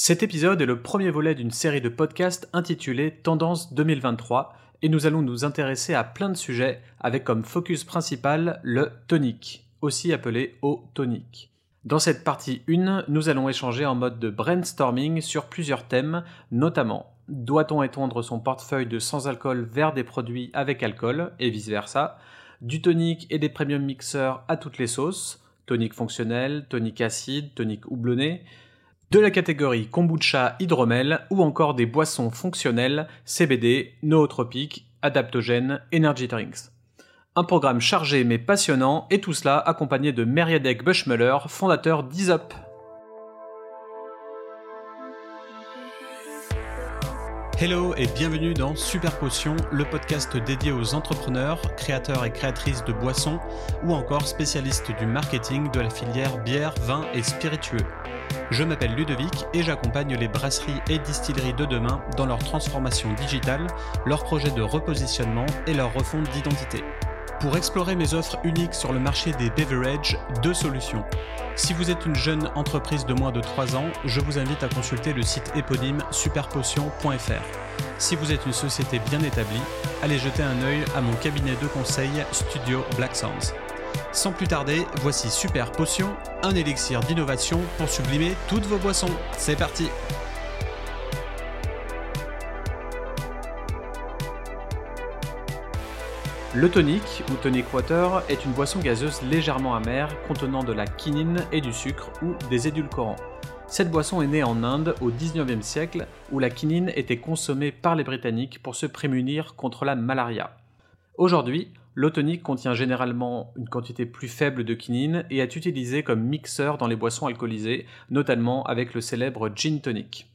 Cet épisode est le premier volet d'une série de podcasts intitulée Tendance 2023 et nous allons nous intéresser à plein de sujets avec comme focus principal le tonique, aussi appelé eau tonique. Dans cette partie 1, nous allons échanger en mode de brainstorming sur plusieurs thèmes, notamment doit-on étendre son portefeuille de sans alcool vers des produits avec alcool et vice-versa, du tonique et des premium mixeurs à toutes les sauces, tonique fonctionnel, tonique acide, tonique houblonné, de la catégorie kombucha hydromel ou encore des boissons fonctionnelles CBD, nootropiques, adaptogènes, energy drinks. Un programme chargé mais passionnant et tout cela accompagné de Meriadec Bushmuller, fondateur d'Isop. Hello et bienvenue dans Super Potion, le podcast dédié aux entrepreneurs, créateurs et créatrices de boissons ou encore spécialistes du marketing de la filière bière, vin et spiritueux. Je m'appelle Ludovic et j'accompagne les brasseries et distilleries de demain dans leur transformation digitale, leurs projets de repositionnement et leur refonte d'identité. Pour explorer mes offres uniques sur le marché des beverages, deux solutions. Si vous êtes une jeune entreprise de moins de 3 ans, je vous invite à consulter le site éponyme superpotion.fr. Si vous êtes une société bien établie, allez jeter un œil à mon cabinet de conseil Studio Black Sounds. Sans plus tarder, voici Super Potion, un élixir d'innovation pour sublimer toutes vos boissons. C'est parti Le tonic, ou tonic water, est une boisson gazeuse légèrement amère contenant de la quinine et du sucre ou des édulcorants. Cette boisson est née en Inde au 19e siècle où la quinine était consommée par les Britanniques pour se prémunir contre la malaria. Aujourd'hui, l'eau tonique contient généralement une quantité plus faible de quinine et est utilisée comme mixeur dans les boissons alcoolisées, notamment avec le célèbre gin tonic.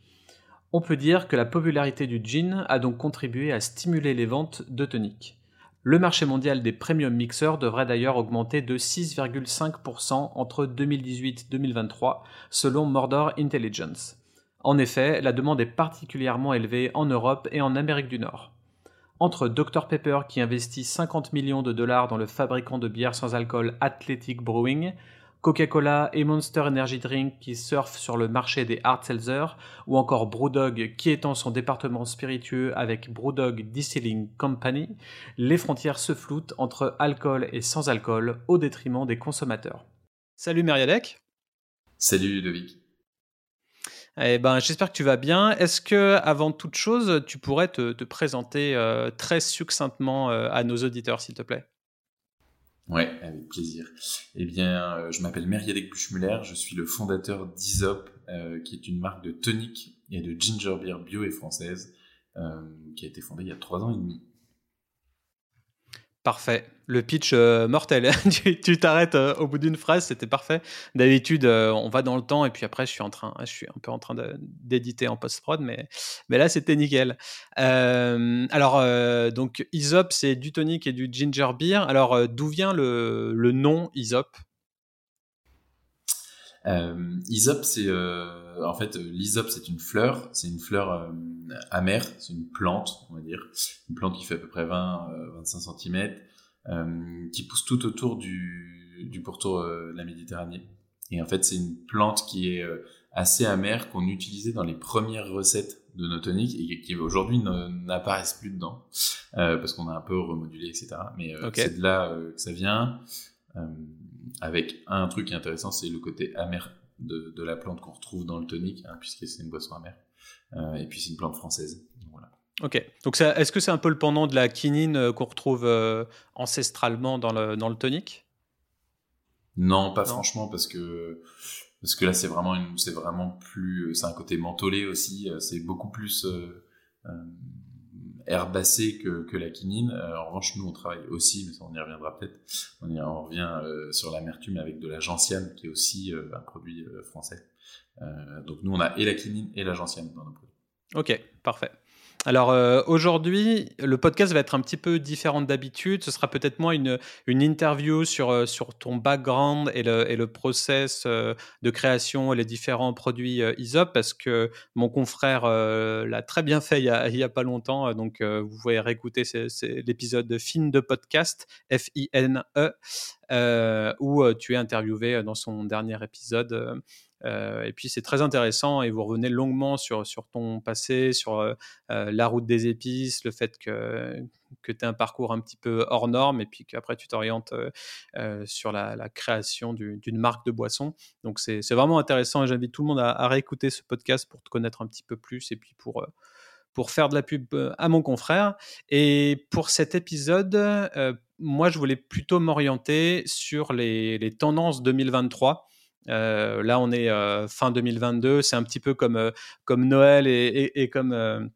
On peut dire que la popularité du gin a donc contribué à stimuler les ventes de tonic. Le marché mondial des premium mixeurs devrait d'ailleurs augmenter de 6,5% entre 2018-2023 selon Mordor Intelligence. En effet, la demande est particulièrement élevée en Europe et en Amérique du Nord. Entre Dr Pepper qui investit 50 millions de dollars dans le fabricant de bière sans alcool Athletic Brewing, Coca-Cola et Monster Energy Drink qui surfent sur le marché des hard seltzer, ou encore Brewdog qui étend son département spiritueux avec Brewdog Distilling Company, les frontières se floutent entre alcool et sans alcool au détriment des consommateurs. Salut Meriadec. Salut Ludovic. Eh ben, j'espère que tu vas bien. Est-ce que, avant toute chose, tu pourrais te, présenter euh, très succinctement euh, à nos auditeurs, s'il te plaît? Ouais, avec plaisir. Eh bien, euh, je m'appelle Meriadec Buchmuller, je suis le fondateur d'Isop, qui est une marque de tonic et de ginger beer bio et française, qui a été fondée il y a trois ans et demi. Parfait. Le pitch euh, mortel. tu t'arrêtes euh, au bout d'une phrase, c'était parfait. D'habitude, euh, on va dans le temps et puis après, je suis en train, je suis un peu en train d'éditer en post-prod, mais, mais là, c'était nickel. alors, donc, Isop, c'est du tonic et du ginger beer. Alors, d'où vient le, le nom Isop? Isop, c'est en fait l'isop, c'est une fleur, c'est une fleur amère, c'est une plante, on va dire, une plante qui fait à peu près 20-25 cm, euh, qui pousse tout autour du, du pourtour euh, de la Méditerranée. Et en fait, c'est une plante qui est euh, assez amère qu'on utilisait dans les premières recettes de nos toniques et qui aujourd'hui n'apparaissent plus dedans parce qu'on a un peu remodulé, etc. Mais c'est de là que ça vient. Avec un truc qui est intéressant, c'est le côté amer de, de la plante qu'on retrouve dans le tonique, hein, puisque c'est une boisson amère. et puis c'est une plante française. Ok. Donc, est-ce que c'est un peu le pendant de la quinine euh, qu'on retrouve euh, ancestralement dans le, dans le tonique? Non, pas franchement, parce que, parce que là, c'est vraiment, c'est vraiment plus. C'est un côté mentholé aussi. Euh, c'est beaucoup plus herbacé que, que la quinine. en revanche, nous, on travaille aussi, mais ça, on y reviendra peut-être. On, on revient sur l'amertume avec de la gentiane, qui est aussi un produit français. donc, nous, on a et la quinine et la gentiane dans nos produits. Ok, parfait. Alors euh, aujourd'hui, le podcast va être un petit peu différent d'habitude. Ce sera peut-être moins une, une interview sur, euh, sur ton background et le, et le process euh, de création et les différents produits ISOP parce que mon confrère l'a très bien fait il y a, il y a pas longtemps. Donc vous pouvez réécouter l'épisode de Fin de podcast, F-I-N-E, où tu es interviewé dans son dernier épisode et puis c'est très intéressant et vous revenez longuement sur, sur ton passé, sur la route des épices, le fait que, que tu as un parcours un petit peu hors norme et puis qu'après tu t'orientes sur la, création d'une marque de boisson. Donc c'est vraiment intéressant et j'invite tout le monde à, réécouter ce podcast pour te connaître un petit peu plus et puis pour pour faire de la pub euh, à mon confrère. Et pour cet épisode, euh, moi, je voulais plutôt m'orienter sur les, tendances 2023. Euh, là, on est fin 2022. C'est un petit peu comme, comme Noël et, comme,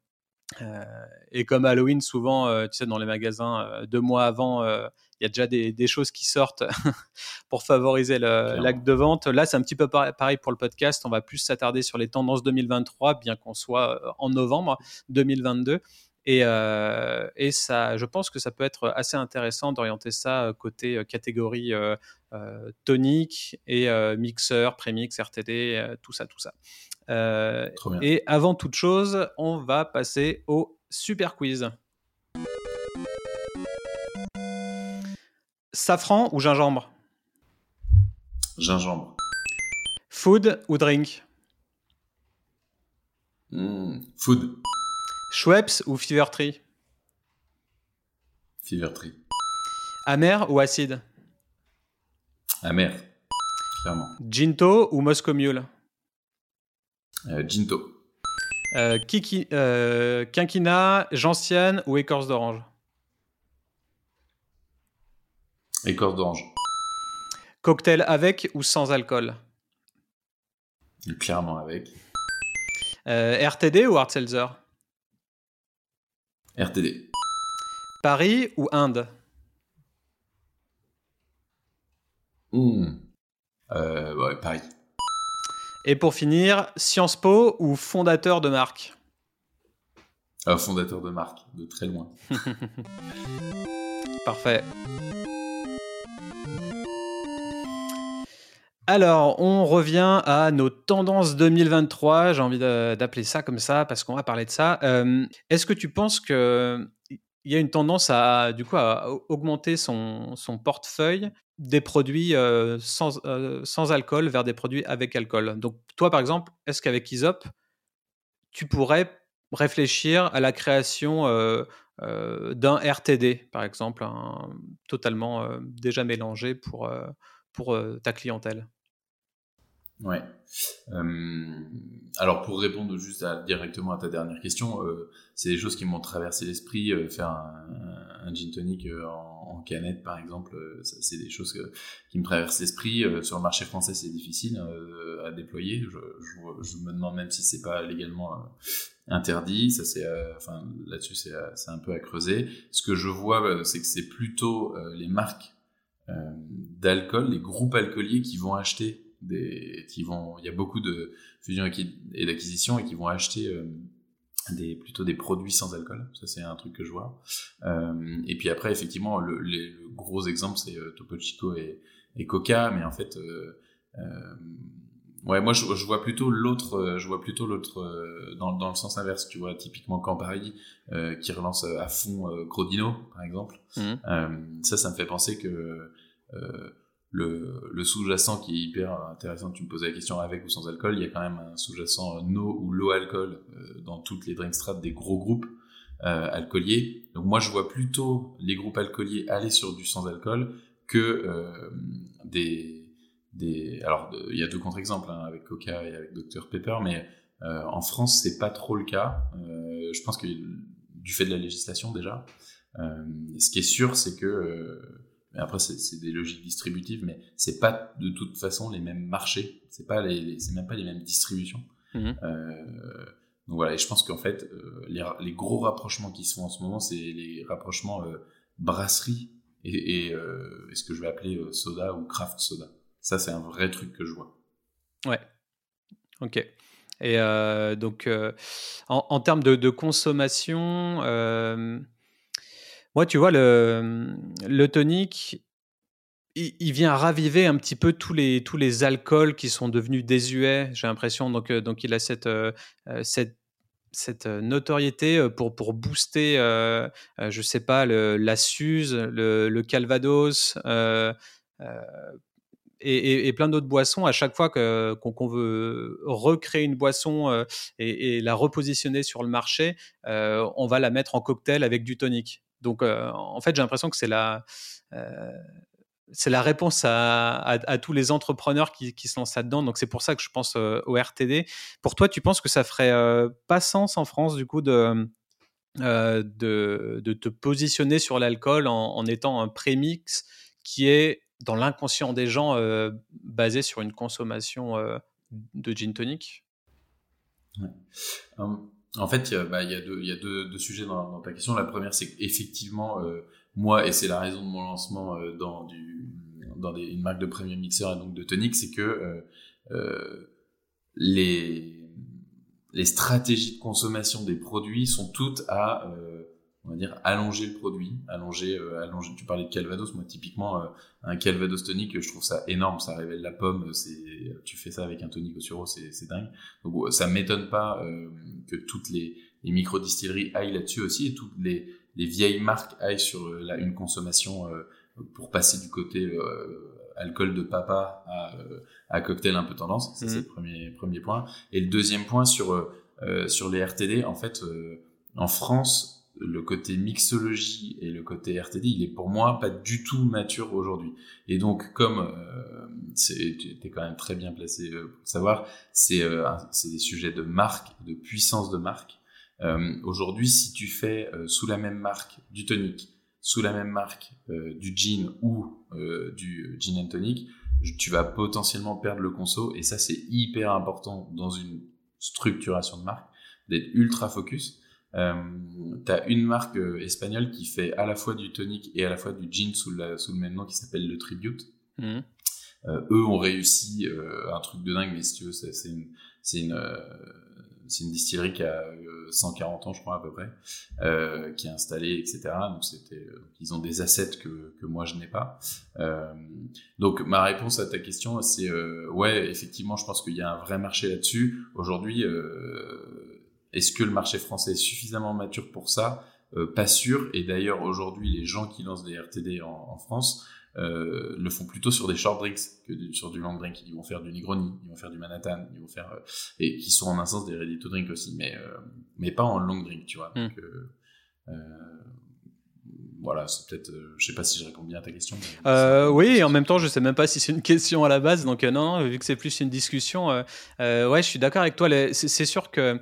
et comme Halloween. Souvent, tu sais, dans les magasins, deux mois avant, il y a déjà des, choses qui sortent pour favoriser l'acte de vente. Là, c'est un petit peu pareil pour le podcast. On va plus s'attarder sur les tendances 2023, bien qu'on soit euh, en novembre 2022. Et, euh, et, ça, je pense que ça peut être assez intéressant d'orienter ça euh, côté catégorie tonique et mixeur, prémix, RTD, tout ça, tout ça. et avant toute chose, on va passer au super quiz. Safran ou gingembre? Gingembre. Food ou drink? Hmm, Food. Schweppes ou Fever Tree? Fever Tree. Amer ou acide Amer, clairement. Ginto ou Moscow Mule? Euh, Ginto. Euh, kiki, euh, quinquina, gentiane ou écorce d'orange? Écorce d'orange. Cocktail avec ou sans alcool? Clairement avec. Euh, RTD ou Hard Seltzer RTD. Paris ou Inde? Hmm. euh, ouais, Paris. Et pour finir, Sciences Po ou fondateur de marque euh, Fondateur de marque, de très loin. Parfait. Alors, on revient à nos tendances 2023. J'ai envie d'appeler ça comme ça parce qu'on va parler de ça. Euh, est-ce que tu penses qu'il y a une tendance à, du coup, augmenter son, portefeuille des produits euh, sans, euh, sans, alcool vers des produits avec alcool? Donc, toi, par exemple, est-ce qu'avec Isop, tu pourrais réfléchir à la création d'un RTD, par exemple, totalement déjà mélangé pour ta clientèle? Ouais. Euh, alors pour répondre juste directement à ta dernière question, euh, c'est des choses qui m'ont traversé l'esprit. Euh, faire un, gin tonic en, canette, par exemple, c'est des choses qui me traversent l'esprit. sur le marché français, c'est difficile à déployer. Je, me demande même si c'est pas légalement interdit. Ça c'est, enfin là-dessus c'est un peu à creuser. Ce que je vois, c'est que c'est plutôt les marques d'alcool, les groupes alcooliers qui vont acheter des, qui vont, il y a beaucoup de fusions et d'acquisitions et qui vont acheter euh, des, plutôt des produits sans alcool. Ça, c'est un truc que je vois. Euh, et puis après, effectivement, le, les, le gros exemple, c'est euh, Topo Chico et, et, Coca, mais en fait, ouais, moi, je, je, vois plutôt l'autre, je vois plutôt l'autre dans, dans le sens inverse. Tu vois, typiquement Campari qui relance à fond Crodino, par exemple. Mmh. ça, ça me fait penser que le, sous-jacent qui est hyper intéressant, tu me posais la question avec ou sans alcool, il y a quand même un sous-jacent no ou low alcool euh, dans toutes les drink strates des gros groupes euh, alcooliers. Donc moi je vois plutôt les groupes alcooliers aller sur du sans alcool que euh, des des alors il y a deux contre-exemples hein, avec Coca et avec Dr Pepper, mais en France c'est pas trop le cas. je pense que du fait de la législation déjà, ce qui est sûr c'est que après, c'est des logiques distributives, mais c'est pas de toute façon les mêmes marchés. C'est pas les, c'est même pas les mêmes distributions. Mhm. Euh, donc voilà, et je pense qu'en fait, euh, les, les, gros rapprochements qui se font en ce moment, c'est les rapprochements euh, brasserie et, et, et, ce que je vais appeler soda ou craft soda. Ça, c'est un vrai truc que je vois. Ouais. Ok. Et donc, en, en, termes de, de consommation, moi, tu vois, le, tonic, il, vient raviver un petit peu tous les, tous les alcools qui sont devenus désuets, j'ai l'impression. Donc, euh, donc, il a cette, euh, euh, cette, cette notoriété pour, pour booster, euh, je sais pas, la Suze, le, Calvados, et, plein d'autres boissons, à chaque fois qu'on veut recréer une boisson et, la repositionner sur le marché, on va la mettre en cocktail avec du tonic. Donc, en fait, j'ai l'impression que c'est la, la réponse à, tous les entrepreneurs qui, se lancent là-dedans. Donc, c'est pour ça que je pense au RTD. Pour toi, tu penses que ça ferait pas sens en France, du coup, de, te positionner sur l'alcool en, étant un prémix qui est dans l'inconscient des gens euh, basé sur une consommation euh, de gin tonic? Hum, En fait, il y a, bah, deux, sujets dans, ta question. La première, c'est qu'effectivement, euh, moi, et c'est la raison de mon lancement dans, du, dans une marque de premier mixeur et donc de tonic, c'est que les, les stratégies de consommation des produits sont toutes à on va dire allonger le produit, allonger, euh, allonger. Tu parlais de Calvados, moi typiquement euh, un Calvados tonique, je trouve ça énorme, ça révèle la pomme. C'est, tu fais ça avec un tonique au sureau, c'est, c'est dingue. Donc ça m'étonne pas euh, que toutes les, les micro distilleries aillent là-dessus aussi et toutes les, les vieilles marques aillent sur la, une consommation pour passer du côté alcool de papa à, à cocktail un peu tendance. Ça, c'est mmh. le premier premier point. Et le deuxième point sur sur les RTD, en fait, en France le côté mixologie et le côté RTD, il est pour moi pas du tout mature aujourd'hui. Et donc, comme euh, tu es quand même très bien placé euh, pour le savoir, c'est euh, c'est des sujets de marque, de puissance de marque. Euh, aujourd'hui, si tu fais sous la même marque du tonic, sous la même marque du gin ou du gin and tonic, tu vas potentiellement perdre le conso. Et ça, c'est hyper important dans une structuration de marque, d'être ultra focus. Euh, tu as une marque euh, espagnole qui fait à la fois du tonic et à la fois du gin sous, sous le même nom qui s'appelle le Tribute. Mhm. Euh, eux ont réussi un truc de dingue, mais si tu veux, c'est une, c'est une, c'est une distillerie qui a 140 ans, je crois à peu près, qui est installée, etc. Donc c'était, ils ont des assets que que moi je n'ai pas. Donc ma réponse à ta question, c'est ouais, effectivement, je pense qu'il y a un vrai marché là-dessus. Aujourd'hui, est-ce que le marché français est suffisamment mature pour ça? Euh, Pas sûr. Et d'ailleurs, aujourd'hui, les gens qui lancent des RTD en, France euh, le font plutôt sur des short drinks que sur du long drink. Ils vont faire du Negroni, ils vont faire du Manhattan, ils vont faire euh, et qui sont en un sens des ready to drink aussi, mais mais pas en long drink, tu vois. Hmm. Voilà, c'est peut-être, je sais pas si je réponds bien à ta question. oui, et en même temps, je sais même pas si c'est une question à la base. Donc non, vu que c'est plus une discussion, ouais, je suis d'accord avec toi. C'est sûr que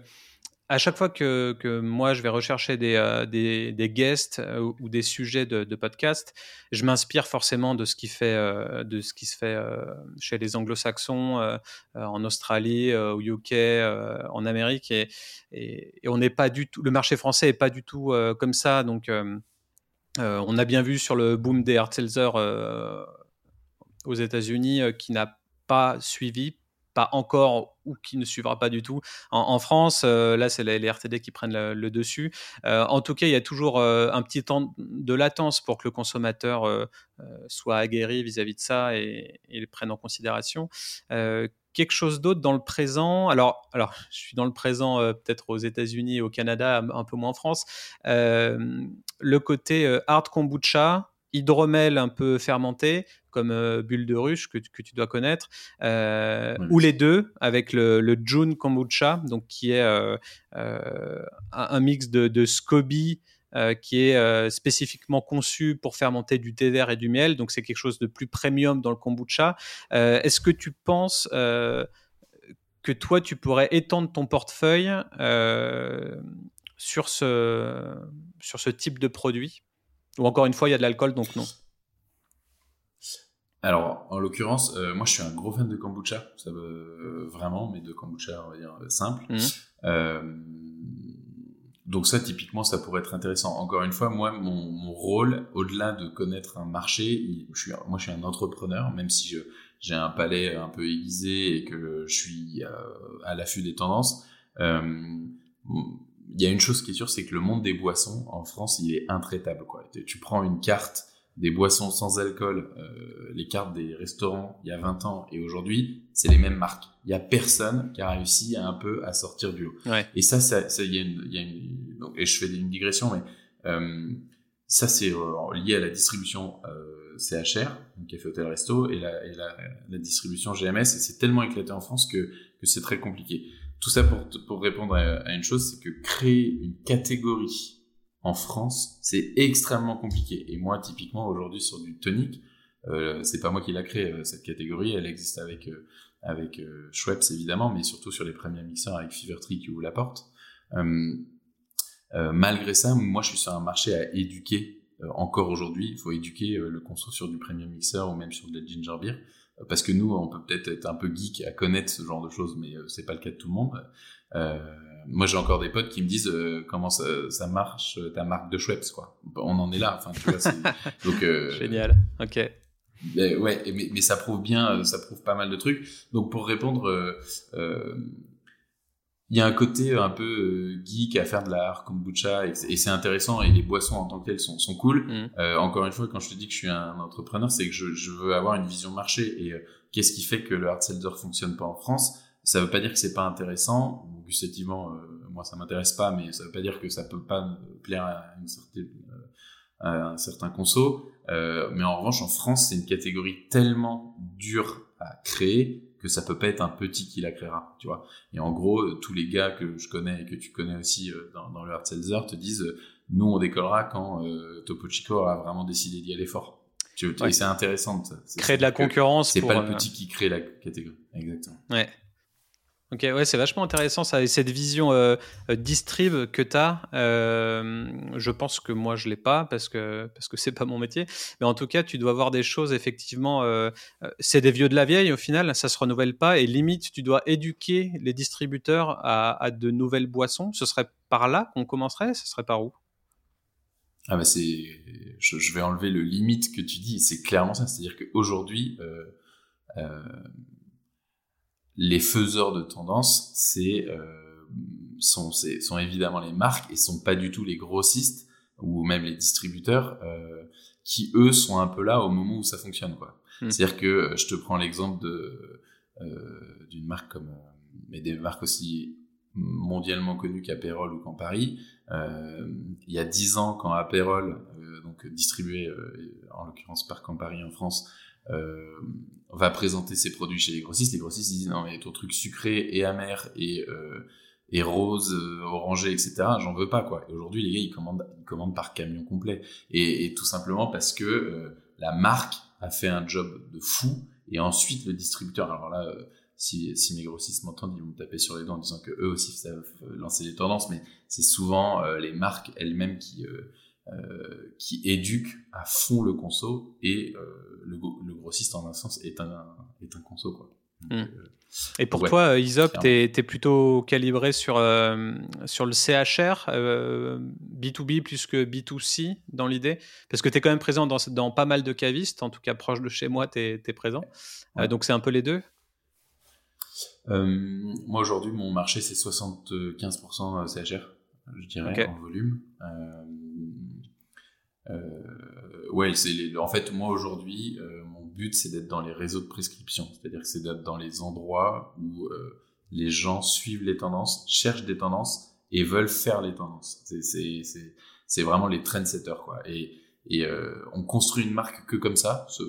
à chaque fois que, moi je vais rechercher des, euh, des, guests euh, ou des sujets de, podcast, je m'inspire forcément de ce qui fait euh, de ce qui se fait chez les Anglo-Saxons, en Australie, au UK, en Amérique, et, on n'est pas du tout. Le marché français est pas du tout comme ça, donc on a bien vu sur le boom des hard aux États-Unis qui n'a pas suivi pas encore ou qui ne suivra pas du tout. En, France, euh, là, c'est les, RTD qui prennent le, dessus. Euh, en tout cas, il y a toujours euh, un petit temps de latence pour que le consommateur soit aguerri vis-à-vis de ça et, le prenne en considération. quelque chose d'autre dans le présent? Alors, alors, je suis dans le présent peut-être aux États-Unis au Canada, un, peu moins en France. le côté hard kombucha, hydromel un peu fermenté, comme euh, Bulle de Ruche que, tu dois connaître, euh, ou les deux avec le, le, June Kombucha, donc qui est euh, un, mix de, de SCOBY qui est spécifiquement conçu pour fermenter du thé vert et du miel, donc c'est quelque chose de plus premium dans le kombucha. Est-ce que tu penses que toi, tu pourrais étendre ton portefeuille sur, ce, sur ce type de produit? Ou encore une fois, il y a de l'alcool, donc non alors, en l'occurrence, euh, moi je suis un gros fan de kombucha, ça veut, vraiment, mais de kombucha, on va dire, euh, simple. Mhm. Euh, donc ça, typiquement, ça pourrait être intéressant. Encore une fois, moi, mon, rôle, au-delà de connaître un marché, je suis, moi je suis un entrepreneur, même si j'ai un palais un peu aiguisé et que je suis à l'affût des tendances. Il y a une chose qui est sûre, c'est que le monde des boissons en France, il est intraitable. Quoi. Tu prends une carte des boissons sans alcool, euh, les cartes des restaurants il y a 20 ans et aujourd'hui, c'est les mêmes marques. Il y a personne qui a réussi à un peu à sortir du lot. Et ça, ça, ça y a une, y a une et je fais une digression, mais euh, ça c'est euh, lié à la distribution euh, CHR, donc café hôtel resto, et la, et la, la distribution GMS, et c'est tellement éclaté en France que, que c'est très compliqué. Tout ça pour, pour répondre à, une chose, c'est que créer une catégorie en France, c'est extrêmement compliqué. Et moi, typiquement, aujourd'hui, sur du tonic, euh, c'est pas moi qui l'a créé, euh, cette catégorie, elle existe avec, euh, avec euh, Schweppes, évidemment, mais surtout sur les premiers mixeurs avec Fevertree qui ouvre la porte. Malgré ça, moi, je suis sur un marché à éduquer encore aujourd'hui. Il faut éduquer le conso sur du premium mixeur ou même sur de la ginger beer parce que nous, on peut peut-être être un peu geek à connaître ce genre de choses, mais euh, c'est pas le cas de tout le monde. Euh, moi, j'ai encore des potes qui me disent euh, comment ça, ça, marche ta marque de Schweppes, quoi. On en est là. Enfin, tu vois, donc euh, génial. Ok. Mais, ouais, mais, mais, ça prouve bien, ça prouve pas mal de trucs. Donc, pour répondre, il y a un côté un peu euh, geek à faire de la kombucha et, c'est intéressant et les boissons en tant que telles sont, sont cool. Mm. Euh, encore une fois, quand je te dis que je suis un entrepreneur, c'est que je, je, veux avoir une vision marché et euh, qu'est-ce qui fait que le hard seltzer fonctionne pas en France? Ça veut pas dire que c'est pas intéressant. Gustativement, euh, moi ça m'intéresse pas, mais ça veut pas dire que ça peut pas plaire à une certaine à un certain conso. mais en revanche, en France, c'est une catégorie tellement dure à créer que ça peut pas être un petit qui la créera, tu vois. Et en gros, euh, tous les gars que je connais et que tu connais aussi euh, dans, dans le hard seltzer te disent, euh, nous on décollera quand Topo Chico a vraiment décidé d'y aller fort. Tu, Et c'est intéressant. Créer de la concurrence. C'est pas le petit qui crée la catégorie. Exactement. Ouais. Ok, ouais, c'est vachement intéressant ça. cette vision euh, euh, distrib que tu as, euh, je pense que moi je l'ai pas parce que parce que pas mon métier. Mais en tout cas, tu dois voir des choses effectivement. c'est des vieux de la vieille au final, ça se renouvelle pas et limite tu dois éduquer les distributeurs à, de nouvelles boissons. Ce serait par là qu'on commencerait. Ce serait par où? Ah bah c'est, je, vais enlever le limite que tu dis. C'est clairement ça. C'est-à-dire qu'aujourd'hui. Euh, les faiseurs de tendance, c'est euh, sont, sont évidemment les marques et sont pas du tout les grossistes ou même les distributeurs euh, qui eux sont un peu là au moment où ça fonctionne quoi. Hmm. C'est-à-dire que euh, je te prends l'exemple de euh, d'une marque comme euh, mais des marques aussi mondialement connues qu'Aperol ou Campari. Euh, il y a dix ans, quand Aperol, donc distribué en l'occurrence par Campari en France, euh, va présenter ses produits chez les grossistes, les grossistes disent non mais ton truc sucré et amer et euh, et rose, euh, orangé, etc. J'en veux pas quoi. Aujourd'hui les gars ils commandent, ils commandent par camion complet et, tout simplement parce que la marque a fait un job de fou et ensuite le distributeur. Alors là, si, si mes grossistes m'entendent, ils vont me taper sur les dents en disant que eux aussi savent lancer des tendances, mais c'est souvent les marques elles-mêmes qui qui éduque à fond le conso et le, grossiste en un sens est un, est un conso quoi. Hmm. Euh, et pour toi, Isop, tu es, plutôt calibré sur, sur le CHR, B2B plus que B2C dans l'idée? Parce que tu es quand même présent dans, dans, pas mal de cavistes, en tout cas proche de chez moi, tu es, présent. donc c'est un peu les deux? Moi aujourd'hui, mon marché c'est 75% CHR, je dirais, en volume. Euh, ouais, c'est en fait moi aujourd'hui, euh, but c'est d'être dans les réseaux de prescription, c'est-à-dire que c'est d'être dans les endroits où euh, les gens suivent les tendances, cherchent des tendances et veulent faire les tendances. C'est vraiment les trendsetters quoi. Et, et euh, on construit une marque que comme ça, ce,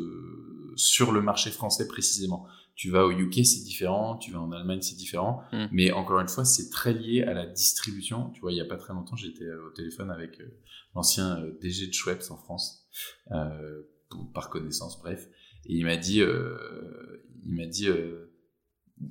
sur le marché français précisément. Tu vas au UK, c'est différent. Tu vas en Allemagne, c'est différent. Mm. Mais encore une fois, c'est très lié à la distribution. Tu vois, il y a pas très longtemps, j'étais au téléphone avec euh, l'ancien euh, DG de Schweppes en France, euh, par connaissance, bref. Et il m'a dit, euh, il m'a dit, euh,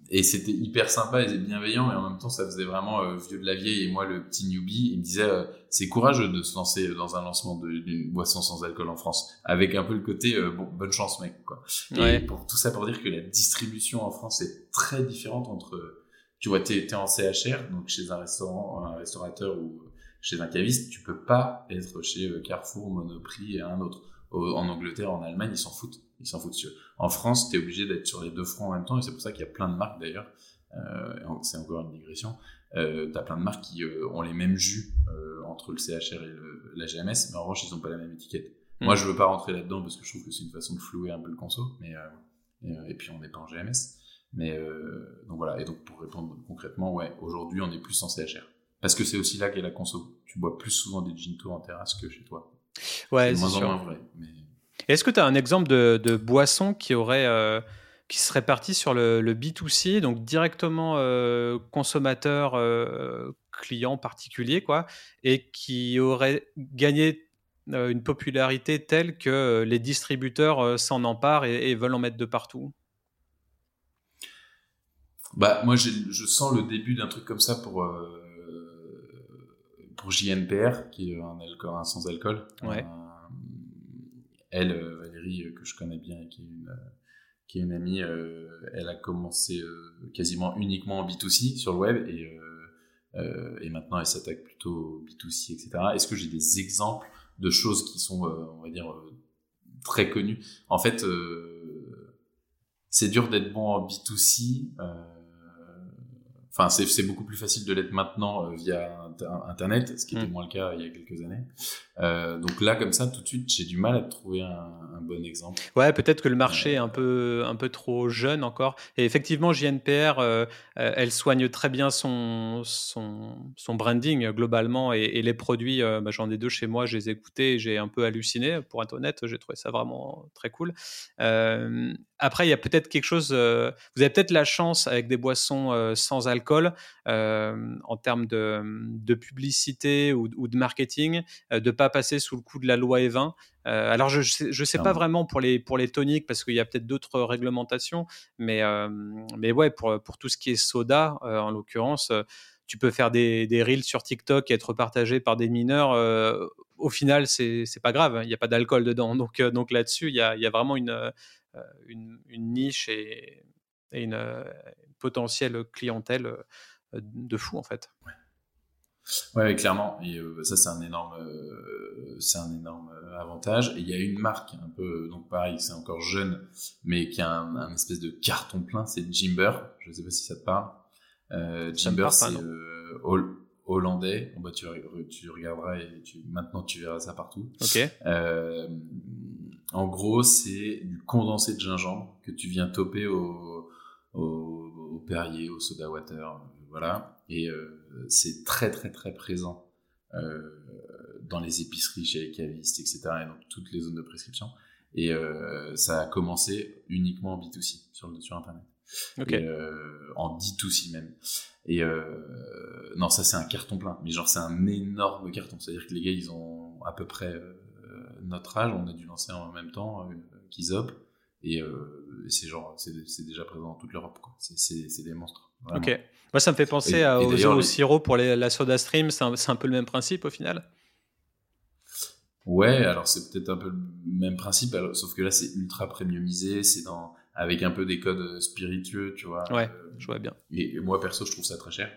et c'était hyper sympa et bienveillant, et en même temps, ça faisait vraiment euh, vieux de la vieille. Et moi, le petit newbie, il me disait, c'est courageux de se lancer dans un lancement d'une boisson sans alcool en France, avec un peu le côté, bon, bonne chance, mec, quoi. Et pour tout ça, pour dire que la distribution en France est très différente entre, tu vois, t'es es en CHR, donc chez un restaurant, un restaurateur ou chez un caviste, tu peux pas être chez Carrefour, Monoprix et un autre. En Angleterre, en Allemagne, ils s'en foutent. Ils s'en foutent. En France, tu es obligé d'être sur les deux fronts en même temps, et c'est pour ça qu'il y a plein de marques d'ailleurs. Euh, c'est encore une digression. Euh, tu as plein de marques qui euh, ont les mêmes jus euh, entre le CHR et le, la GMS, mais en revanche, ils ont pas la même étiquette. Hmm. Moi, je veux pas rentrer là-dedans parce que je trouve que c'est une façon de flouer un peu le conso, mais et, et, puis on n'est pas en GMS. Mais donc voilà. Et donc pour répondre concrètement, ouais, aujourd'hui, on est plus en CHR. Parce que c'est aussi là qu'est la conso. Tu bois plus souvent des gin en terrasse que chez toi. Ouais, c'est sûr. vrai, mais... Est-ce que tu as un exemple de, de boisson qui aurait qui serait parti sur le, B2C, donc directement consommateur, client particulier, quoi, et qui aurait gagné une popularité telle que les distributeurs s'en emparent et, veulent en mettre de partout? Bah, moi, je sens le début d'un truc comme ça pour, euh, pour JNPR, qui est un, alcool, un sans alcool. Ouais. elle, euh, Valérie, que je connais bien et qui est une, qui est une amie, euh, elle a commencé quasiment uniquement en B2C sur le web et, et maintenant elle s'attaque plutôt au B2C, etc. Est-ce que j'ai des exemples de choses qui sont, on va dire, très connues? En fait, c'est dur d'être bon en B2C. Enfin, c'est beaucoup plus facile de l'être maintenant euh, via Internet, ce qui était mm. moins le cas il y a quelques années. Euh, donc là, comme ça, tout de suite, j'ai du mal à trouver un, un bon exemple. Ouais, peut-être que le marché est un peu, un peu trop jeune encore. Et effectivement, JNPR, euh, elle soigne très bien son, son, son branding globalement et, les produits. Bah, J'en ai deux chez moi, je les ai écoutés, j'ai un peu halluciné. Pour être honnête, j'ai trouvé ça vraiment très cool. après, il y a peut-être quelque chose. vous avez peut-être la chance avec des boissons sans alcool euh, en termes de, publicité ou, de marketing, euh, de pas passer sous le coup de la loi E20. Euh, alors je ne sais, sais pas vraiment pour les, pour les toniques parce qu'il y a peut-être d'autres réglementations, mais, mais ouais, pour, pour tout ce qui est soda, en l'occurrence, tu peux faire des, des, reels sur TikTok et être partagé par des mineurs. au final, c'est pas grave, il n'y a pas d'alcool dedans. Donc, donc là-dessus, il y a, y a, vraiment une, une, une niche et, et une, potentielle clientèle euh, de fou en fait. Ouais. Clairement. Et euh, ça, c'est un énorme, euh, c'est un énorme avantage. Et il y a une marque un peu, donc pareil, c'est encore jeune, mais qui a un, espèce de carton plein, c'est Jimber. Je ne sais pas si ça te parle. Jimber, c'est hollandais. Bon, bah, tu, tu, regarderas et tu, maintenant tu verras ça partout. Ok. en gros, c'est du condensé de gingembre que tu viens toper au, au, au Perrier, au Soda Water, euh, voilà. Et euh, c'est très très très présent euh, dans les épiceries, chez les cavistes, etc. et dans toutes les zones de prescription. Et ça a commencé uniquement en B2C sur, sur Internet. en D2C même. Et non, ça c'est un carton plein. Mais genre c'est un énorme carton. C'est-à-dire que les gars, ils ont à peu près notre âge. On a dû lancer en même temps qu'ils op. Et euh, c'est genre, c'est déjà présent dans toute l'Europe. C'est des monstres. Ok. Moi, ça me fait penser au, sirop pour la soda stream. C'est un, peu le même principe au final? Ouais, alors c'est peut-être un peu le même principe, sauf que là c'est ultra premiumisé, c'est dans avec un peu des codes spiritueux, tu vois. Ouais, euh, je vois bien. Et, moi perso, je trouve ça très cher,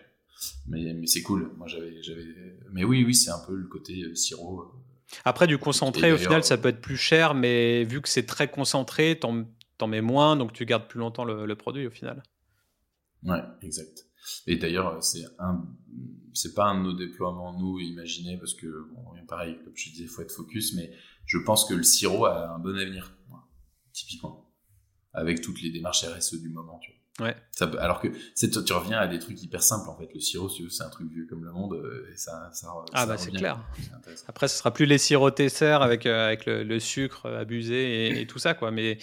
mais, mais c'est cool. Moi j'avais, j'avais, mais oui, oui, c'est un peu le côté euh, sirop. Après, du concentré, au final, ça peut être plus cher, mais vu que c'est très concentré, t'en, en mets moins, donc tu gardes plus longtemps le, produit au final. Ouais, exact. Et d'ailleurs, c'est un, c'est pas un de nos déploiements, nous, imaginés, parce que, bon, pareil, comme je disais, il faut être focus, mais je pense que le sirop a un bon avenir, typiquement. Avec toutes les démarches RSE du moment, tu vois. Ouais. alors que tu reviens à des trucs hyper simples en fait. Le sirop, c'est un truc vieux comme le monde euh, et ça, ça ah bah c'est clair. Après, ce sera plus les sirops Tesser avec euh, avec le, sucre abusé et, tout ça quoi. Mais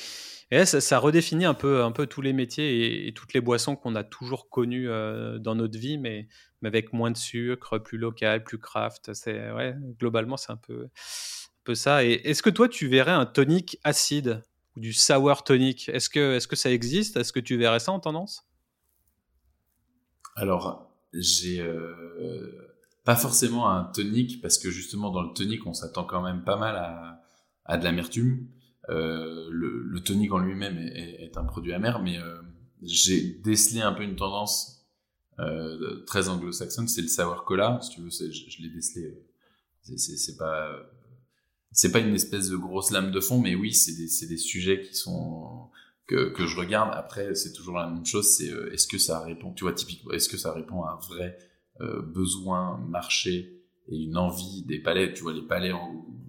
ça, redéfinit un peu un peu tous les métiers et, toutes les boissons qu'on a toujours connues euh, dans notre vie, mais, avec moins de sucre, plus local, plus craft. C'est ouais, globalement c'est un peu ça. Et est-ce que toi tu verrais un tonique acide ou du sour tonic? Est-ce que, est que ça existe? Est-ce que tu verrais ça en tendance? Alors, j'ai euh, pas forcément un tonic parce que justement dans le tonic, on s'attend quand même pas mal à, à de l'amertume. Euh, le, le, tonic en lui-même est, un produit amer, mais euh, j'ai décelé un peu une tendance très anglo-saxonne, c'est le sour cola. Si tu veux, je, l'ai décelé. C'est pas c'est pas une espèce de grosse lame de fond, mais oui, c'est des, des, sujets qui sont que, que je regarde. Après, c'est toujours la même chose. C'est euh, est-ce que ça répond, tu vois, typiquement, est-ce que ça répond à un vrai euh, besoin, marché et une envie des palais? Tu vois, les palais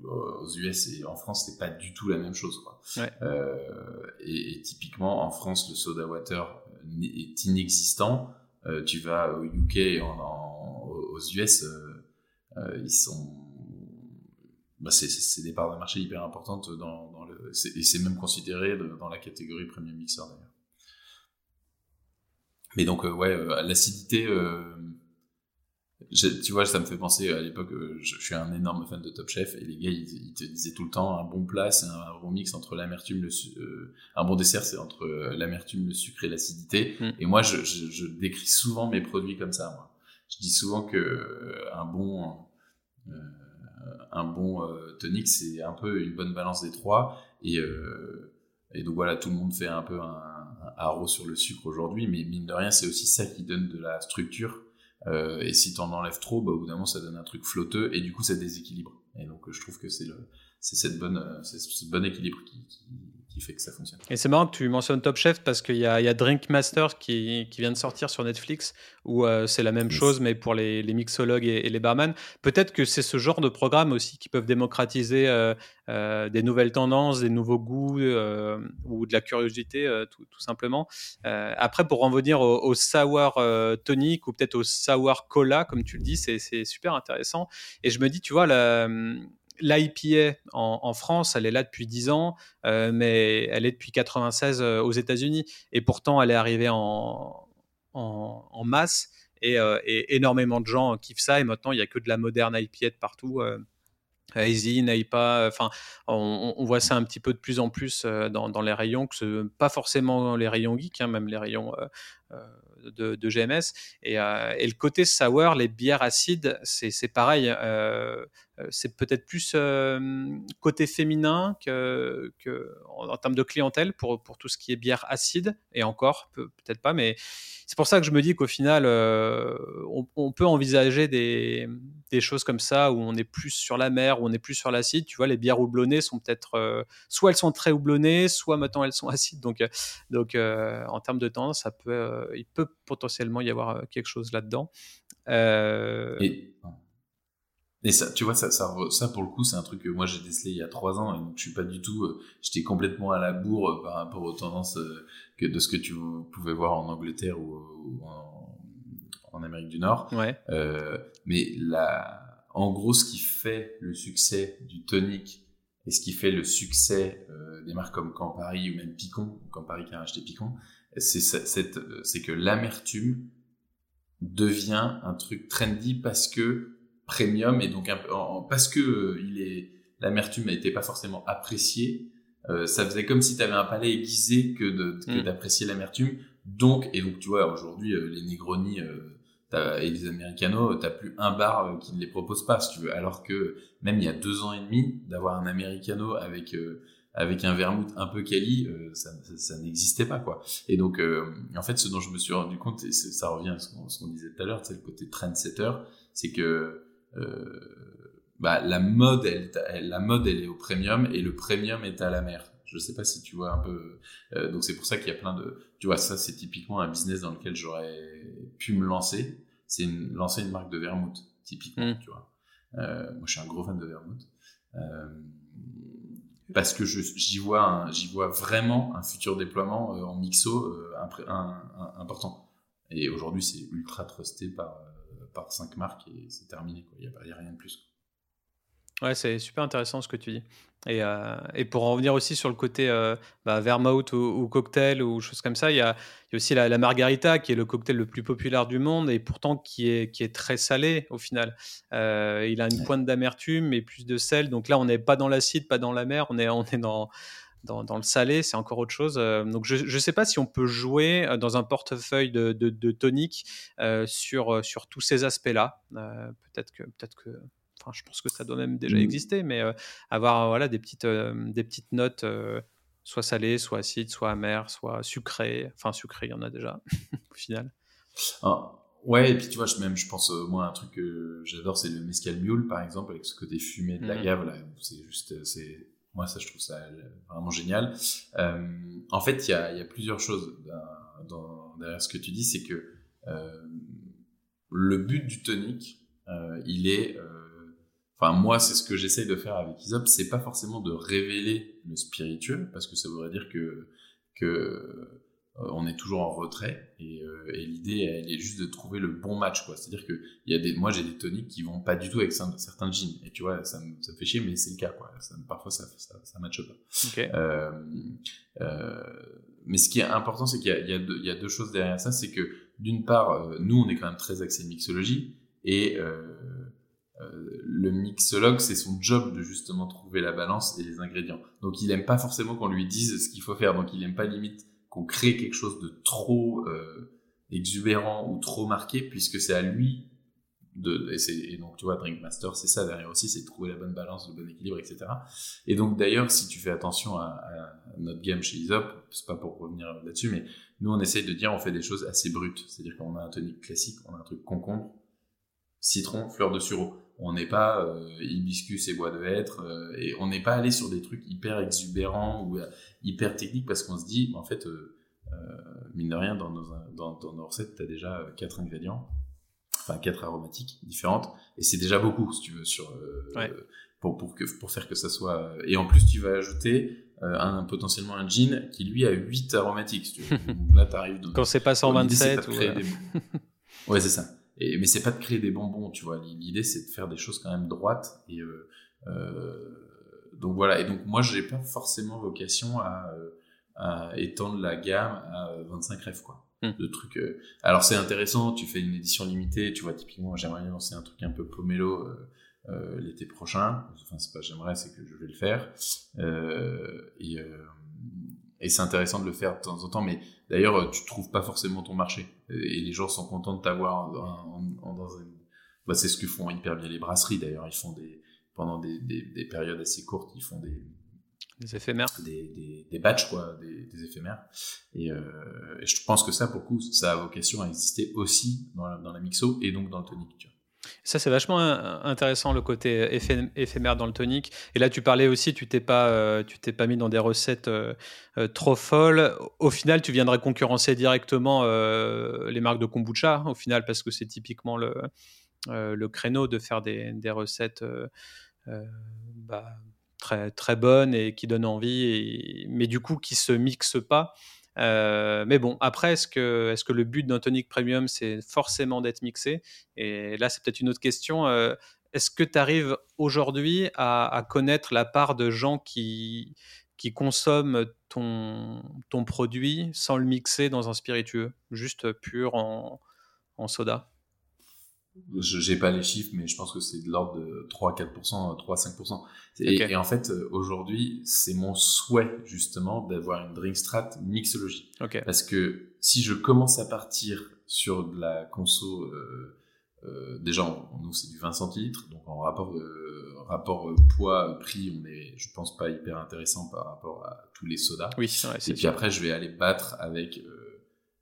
aux US et en France, c'est pas du tout la même chose. Quoi. Ouais. Euh, et, typiquement, en France, le soda water est inexistant. Euh, tu vas au UK, en, aux US, ils sont bah c'est des parts de marché hyper importantes dans, dans le, et c'est même considéré dans la catégorie premium mixeur d'ailleurs. Mais donc, euh, ouais, euh, l'acidité, euh, tu vois, ça me fait penser à l'époque, je, suis un énorme fan de Top Chef et les gars, ils, te disaient tout le temps un bon plat, c'est un, bon mix entre l'amertume, le un bon dessert, c'est entre l'amertume, le sucre et l'acidité. Mm. Et moi, je, je, je, décris souvent mes produits comme ça. Moi, je dis souvent que un bon un bon tonic, c'est un peu une bonne balance des trois. Et, et donc voilà, tout le monde fait un peu un, haro sur le sucre aujourd'hui, mais mine de rien, c'est aussi ça qui donne de la structure. Euh, et si t'en enlèves trop, bah, au bout d'un moment, ça donne un truc flotteux et du coup, ça déséquilibre. Et donc, je trouve que c'est le, c'est cette bonne, c'est ce bon équilibre qui, fait que ça fonctionne. Et c'est marrant que tu mentionnes Top Chef parce qu'il y a, y a Drink Master qui, qui, vient de sortir sur Netflix où euh, c'est la même chose mais pour les, les mixologues et, les barman. Peut-être que c'est ce genre de programme aussi qui peuvent démocratiser euh, euh, des nouvelles tendances, des nouveaux goûts ou de la curiosité tout, tout, simplement. après, pour en venir au, au sour tonic ou peut-être au sour cola, comme tu le dis, c'est super intéressant. Et je me dis, tu vois, la, l'IPA en, France, elle est là depuis 10 ans, euh, mais elle est depuis 96 euh, aux États-Unis. Et pourtant, elle est arrivée en, en, masse. Euh, et, énormément de gens kiffent ça. Et maintenant, il n'y a que de la moderne IPA de partout. Easy, Naipa, enfin, on, voit ça un petit peu de plus en plus dans, les rayons, pas forcément les rayons geeks, hein, même les rayons de, GMS. Et, le côté sour, les bières acides, c'est pareil. Euh, c'est peut-être plus euh, côté féminin que, en, termes de clientèle pour, pour tout ce qui est bière acide et encore peut-être pas mais c'est pour ça que je me dis qu'au final euh, on, peut envisager des, des, choses comme ça où on est plus sur la mer où on est plus sur l'acide. Tu vois les bières houblonnées sont peut-être soit elles sont très houblonnées soit maintenant elles sont acides. Donc donc en termes de temps ça peut il peut potentiellement y avoir quelque chose là-dedans. Et et ça, tu vois, ça, ça, ça pour le coup, c'est un truc que moi j'ai décelé il y a trois ans, et donc je suis pas du tout, euh, j'étais complètement à la bourre euh, par rapport aux tendances euh, que de ce que tu pouvais voir en Angleterre ou, en, en, Amérique du Nord. Ouais. Euh, mais la, en gros, ce qui fait le succès du tonic et ce qui fait le succès des marques comme Campari ou même Picon, Campari qui a acheté Picon, c'est c'est que l'amertume devient un truc trendy parce que premium et donc un, parce que euh, il est l'amertume n'était pas forcément appréciée, euh, ça faisait comme si tu avais un palais aiguisé que mm. d'apprécier l'amertume. Donc et donc tu vois aujourd'hui euh, les Negroni et les Americanos, t'as plus un bar qui ne les propose pas si tu veux. Alors que même il y a deux ans et demi d'avoir un Americano avec avec un vermouth un peu quali, ça, ça, n'existait pas quoi. Et donc en fait ce dont je me suis rendu compte et ça revient à ce qu'on, disait tout à l'heure, c'est le côté trendsetter, c'est que euh, bah, la mode, elle, la mode, elle est au premium et le premium est à la mer. Je sais pas si tu vois un peu. Euh, donc c'est pour ça qu'il y a plein de. Tu vois, ça c'est typiquement un business dans lequel j'aurais pu me lancer. C'est une, lancer une marque de vermouth, typiquement. Mm. Tu vois. Euh, moi, je suis un gros fan de vermouth. Euh, parce que j'y vois, j'y vois vraiment un futur déploiement en mixo important. Et aujourd'hui, c'est ultra trusté par par cinq marques et c'est terminé. Il n'y a, a, rien de plus. Ouais, c'est super intéressant ce que tu dis. Et, euh, et, pour en revenir aussi sur le côté euh, bah, vermouth ou, cocktail ou choses comme ça, il y a, y a, aussi la, margarita qui est le cocktail le plus populaire du monde et pourtant qui est, qui est très salé au final. Euh, il a une pointe d'amertume et plus de sel. Donc là, on n'est pas dans l'acide, pas dans la mer, on est, on est dans, dans, le salé, c'est encore autre chose. Euh, donc je ne sais pas si on peut jouer euh, dans un portefeuille de, de, tonique euh, sur, sur tous ces aspects-là. peut-être que, peut-être que, enfin, je pense que ça doit même déjà mmh. exister, mais avoir voilà des petites, des petites notes, soit salées, soit acides, soit amères, soit sucrées. Enfin sucrées, il y en a déjà au final. Ah, ouais, et puis tu vois, je, même, je pense, moi, un truc que j'adore, c'est le mescal mule, par exemple, avec ce côté fumé de la gave, mmh. là, c'est juste, c'est moi, ça, je trouve ça vraiment génial. Euh, en fait, il y a, plusieurs choses dans, derrière ce que tu dis, c'est que euh, le but du tonic, euh, il est, euh, enfin moi, c'est ce que j'essaye de faire avec Isop, c'est pas forcément de révéler le spiritueux, parce que ça voudrait dire que on est toujours en retrait et, et l'idée elle est juste de trouver le bon match quoi c'est à dire que il y a des moi j'ai des toniques qui vont pas du tout avec certains jeans et tu vois ça me, ça me fait chier mais c'est le cas quoi ça, parfois ça ça, ça matche pas okay. euh, euh, mais ce qui est important c'est qu'il y, y, a deux choses derrière ça c'est que d'une part nous on est quand même très axé mixologie et euh, le mixologue, c'est son job de justement trouver la balance et les ingrédients. Donc il aime pas forcément qu'on lui dise ce qu'il faut faire. Donc il aime pas limite qu'on crée quelque chose de trop euh, exubérant ou trop marqué, puisque c'est à lui de. Et, et, donc tu vois, Drink Master, c'est ça derrière aussi, c'est de trouver la bonne balance, le bon équilibre, etc. Et donc d'ailleurs, si tu fais attention à, notre game chez Isop, c'est pas pour revenir là-dessus, mais nous on essaye de dire on fait des choses assez brutes. C'est-à-dire qu'on a un tonique classique, on a un truc concombre, citron, fleur de sureau on n'est pas euh, hibiscus et bois de hêtre euh, et on n'est pas allé sur des trucs hyper exubérants ou euh, hyper techniques parce qu'on se dit en fait mine de rien dans nos, dans, dans nos recettes tu as déjà quatre ingrédients enfin quatre aromatiques différentes et c'est déjà beaucoup si tu veux sur pour pour que pour faire que ça soit et en plus tu vas ajouter un, potentiellement un gin qui lui a 8 aromatiques si tu veux. là t'arrives quand c'est pas 127 ou... ouais c'est ça et, mais c'est pas de créer des bonbons, tu vois. L'idée, c'est de faire des choses quand même droites. Et euh, euh, donc voilà. Et donc moi, j'ai pas forcément vocation à, euh, à, étendre la gamme à 25 rêves, quoi. Hmm. De trucs. Euh, alors c'est intéressant. Tu fais une édition limitée. Tu vois, typiquement, j'aimerais lancer un truc un peu pomelo. Euh, l'été prochain. Enfin, c'est pas j'aimerais, c'est que je vais le faire. Euh, et, et c'est intéressant de le faire de temps en temps, mais d'ailleurs, tu trouves pas forcément ton marché. Et les gens sont contents de t'avoir dans une... Bah, c'est ce que font hyper bien les brasseries, d'ailleurs. Ils font des... Pendant des, des, périodes assez courtes, ils font des... Des éphémères. Des, des, des batchs, quoi, des, des éphémères. Et, euh, et, je pense que ça, pour le coup, ça a vocation à exister aussi dans la, dans la mixo et donc dans le tonic, tu vois. Ça, c'est vachement intéressant le côté éphémère dans le tonic. Et là, tu parlais aussi, tu t'es pas, euh, t'es pas mis dans des recettes euh, euh, trop folles. Au final, tu viendrais concurrencer directement les marques de kombucha, au final, parce que c'est typiquement le, le créneau de faire des, des recettes bah, très, très bonnes et qui donnent envie, et, mais du coup qui se mixent pas. Euh, mais bon, après, est-ce que, le but d'un tonic premium, c'est forcément d'être mixé? Et là, c'est peut-être une autre question. Euh, est-ce que tu arrives aujourd'hui à, connaître la part de gens qui, consomment ton, produit sans le mixer dans un spiritueux, juste pur en soda? Je n'ai pas les chiffres, mais je pense que c'est de l'ordre de 3-4%, 3-5%. Et, et, en fait, aujourd'hui, c'est mon souhait, justement, d'avoir une drink strat mixologie. Parce que si je commence à partir sur de la conso, euh, euh, déjà, nous, c'est du 20 centilitres, donc en rapport, euh, rapport poids-prix, on est, je pense, pas hyper intéressant par rapport à tous les sodas. Oui, ouais, Et puis après, je vais aller battre avec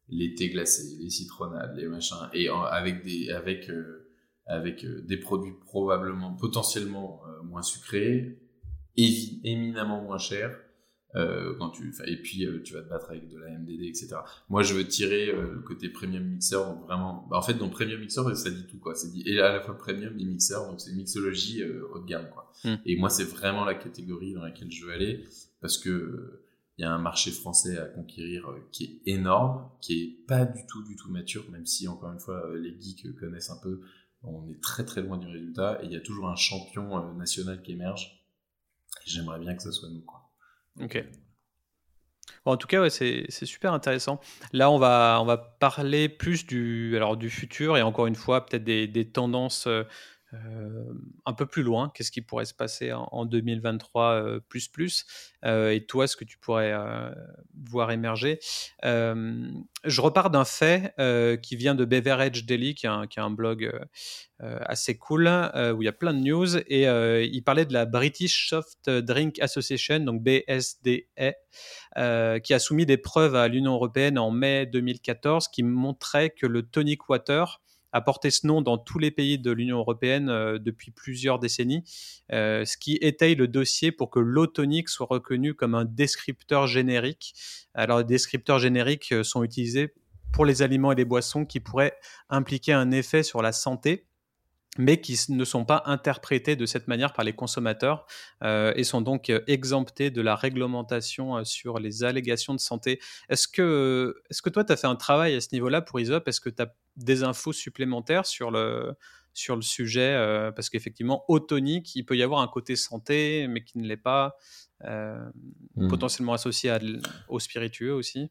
les thés glacés, les citronnades, les machins, et avec des, avec, euh, avec euh, des produits probablement, potentiellement euh, moins sucrés, éminemment moins chers. quand tu, et puis tu vas te battre avec de la MDD, etc. Moi, je veux tirer le côté premium mixeur, donc vraiment, bah, en fait, dans premium mixeur, ça dit tout quoi. C'est dit et à la fois premium et mixeur, donc c'est mixologie haut de gamme quoi. Hmm. Et moi, c'est vraiment la catégorie dans laquelle je veux aller parce que il y a un marché français à conquérir euh, qui est énorme, qui est pas du tout du tout mature, même si encore une fois euh, les geeks connaissent un peu, on est très très loin du résultat et il y a toujours un champion euh, national qui émerge. J'aimerais bien que ce soit nous quoi. Ok. Bon, en tout cas, ouais, c'est super intéressant. Là, on va, on va parler plus du, alors, du futur et encore une fois, peut-être des, des, tendances euh, un peu plus loin, qu'est-ce qui pourrait se passer en, 2023 euh, plus plus euh, et toi ce que tu pourrais voir émerger. je repars d'un fait qui vient de Beverage Daily, qui est un, blog assez cool où il y a plein de news et il parlait de la British Soft Drink Association, donc BSDE, qui a soumis des preuves à l'Union européenne en mai 2014 qui montraient que le tonic water a porté ce nom dans tous les pays de l'Union européenne euh, depuis plusieurs décennies, euh, ce qui étaye le dossier pour que l'eau tonique soit reconnue comme un descripteur générique. Alors, les descripteurs génériques euh, sont utilisés pour les aliments et les boissons qui pourraient impliquer un effet sur la santé. Mais qui ne sont pas interprétés de cette manière par les consommateurs euh, et sont donc euh, exemptés de la réglementation euh, sur les allégations de santé. Est-ce que, est que toi, tu as fait un travail à ce niveau-là pour ISOP Est-ce que tu as des infos supplémentaires sur le, sur le sujet Parce qu'effectivement, au tonique, il peut y avoir un côté santé, mais qui ne l'est pas, mmh. potentiellement associé à, au spiritueux aussi?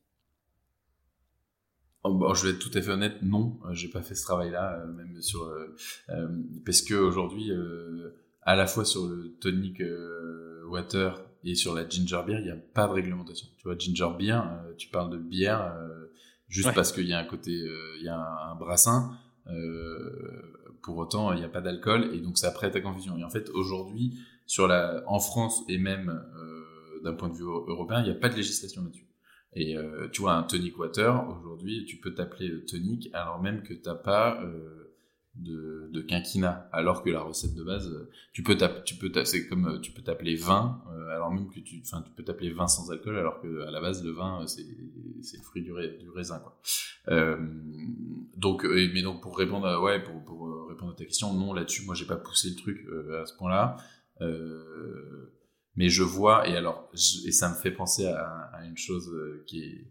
Oh, bon, je vais être tout à fait honnête, non, euh, j'ai pas fait ce travail-là, euh, même sur euh, parce que aujourd'hui, à la fois sur le tonic water et sur la ginger beer, il n'y a pas de réglementation. Tu vois, ginger beer, tu parles de bière juste parce qu'il y a un côté, il y a un, brassin. pour autant, il n'y a pas d'alcool et donc ça prête à confusion. Et en fait, aujourd'hui, sur la, en France et même d'un point de vue européen, il n'y a pas de législation là-dessus. Et euh, tu vois, un tonic water, aujourd'hui, tu peux t'appeler euh, tonic alors même que t'as pas euh, de, de quinquina, alors que la recette de base, tu peux tu comme tu peux t'appeler vin, alors même que tu, tu peux t'appeler vin sans alcool, alors que à la base le vin c'est le fruit du, du raisin quoi. donc, mais donc pour répondre à ouais, pour, pour répondre à ta question, non là-dessus, moi j'ai pas poussé le truc à ce point-là. Mais je vois et alors et ça me fait penser à, à une chose euh, qui est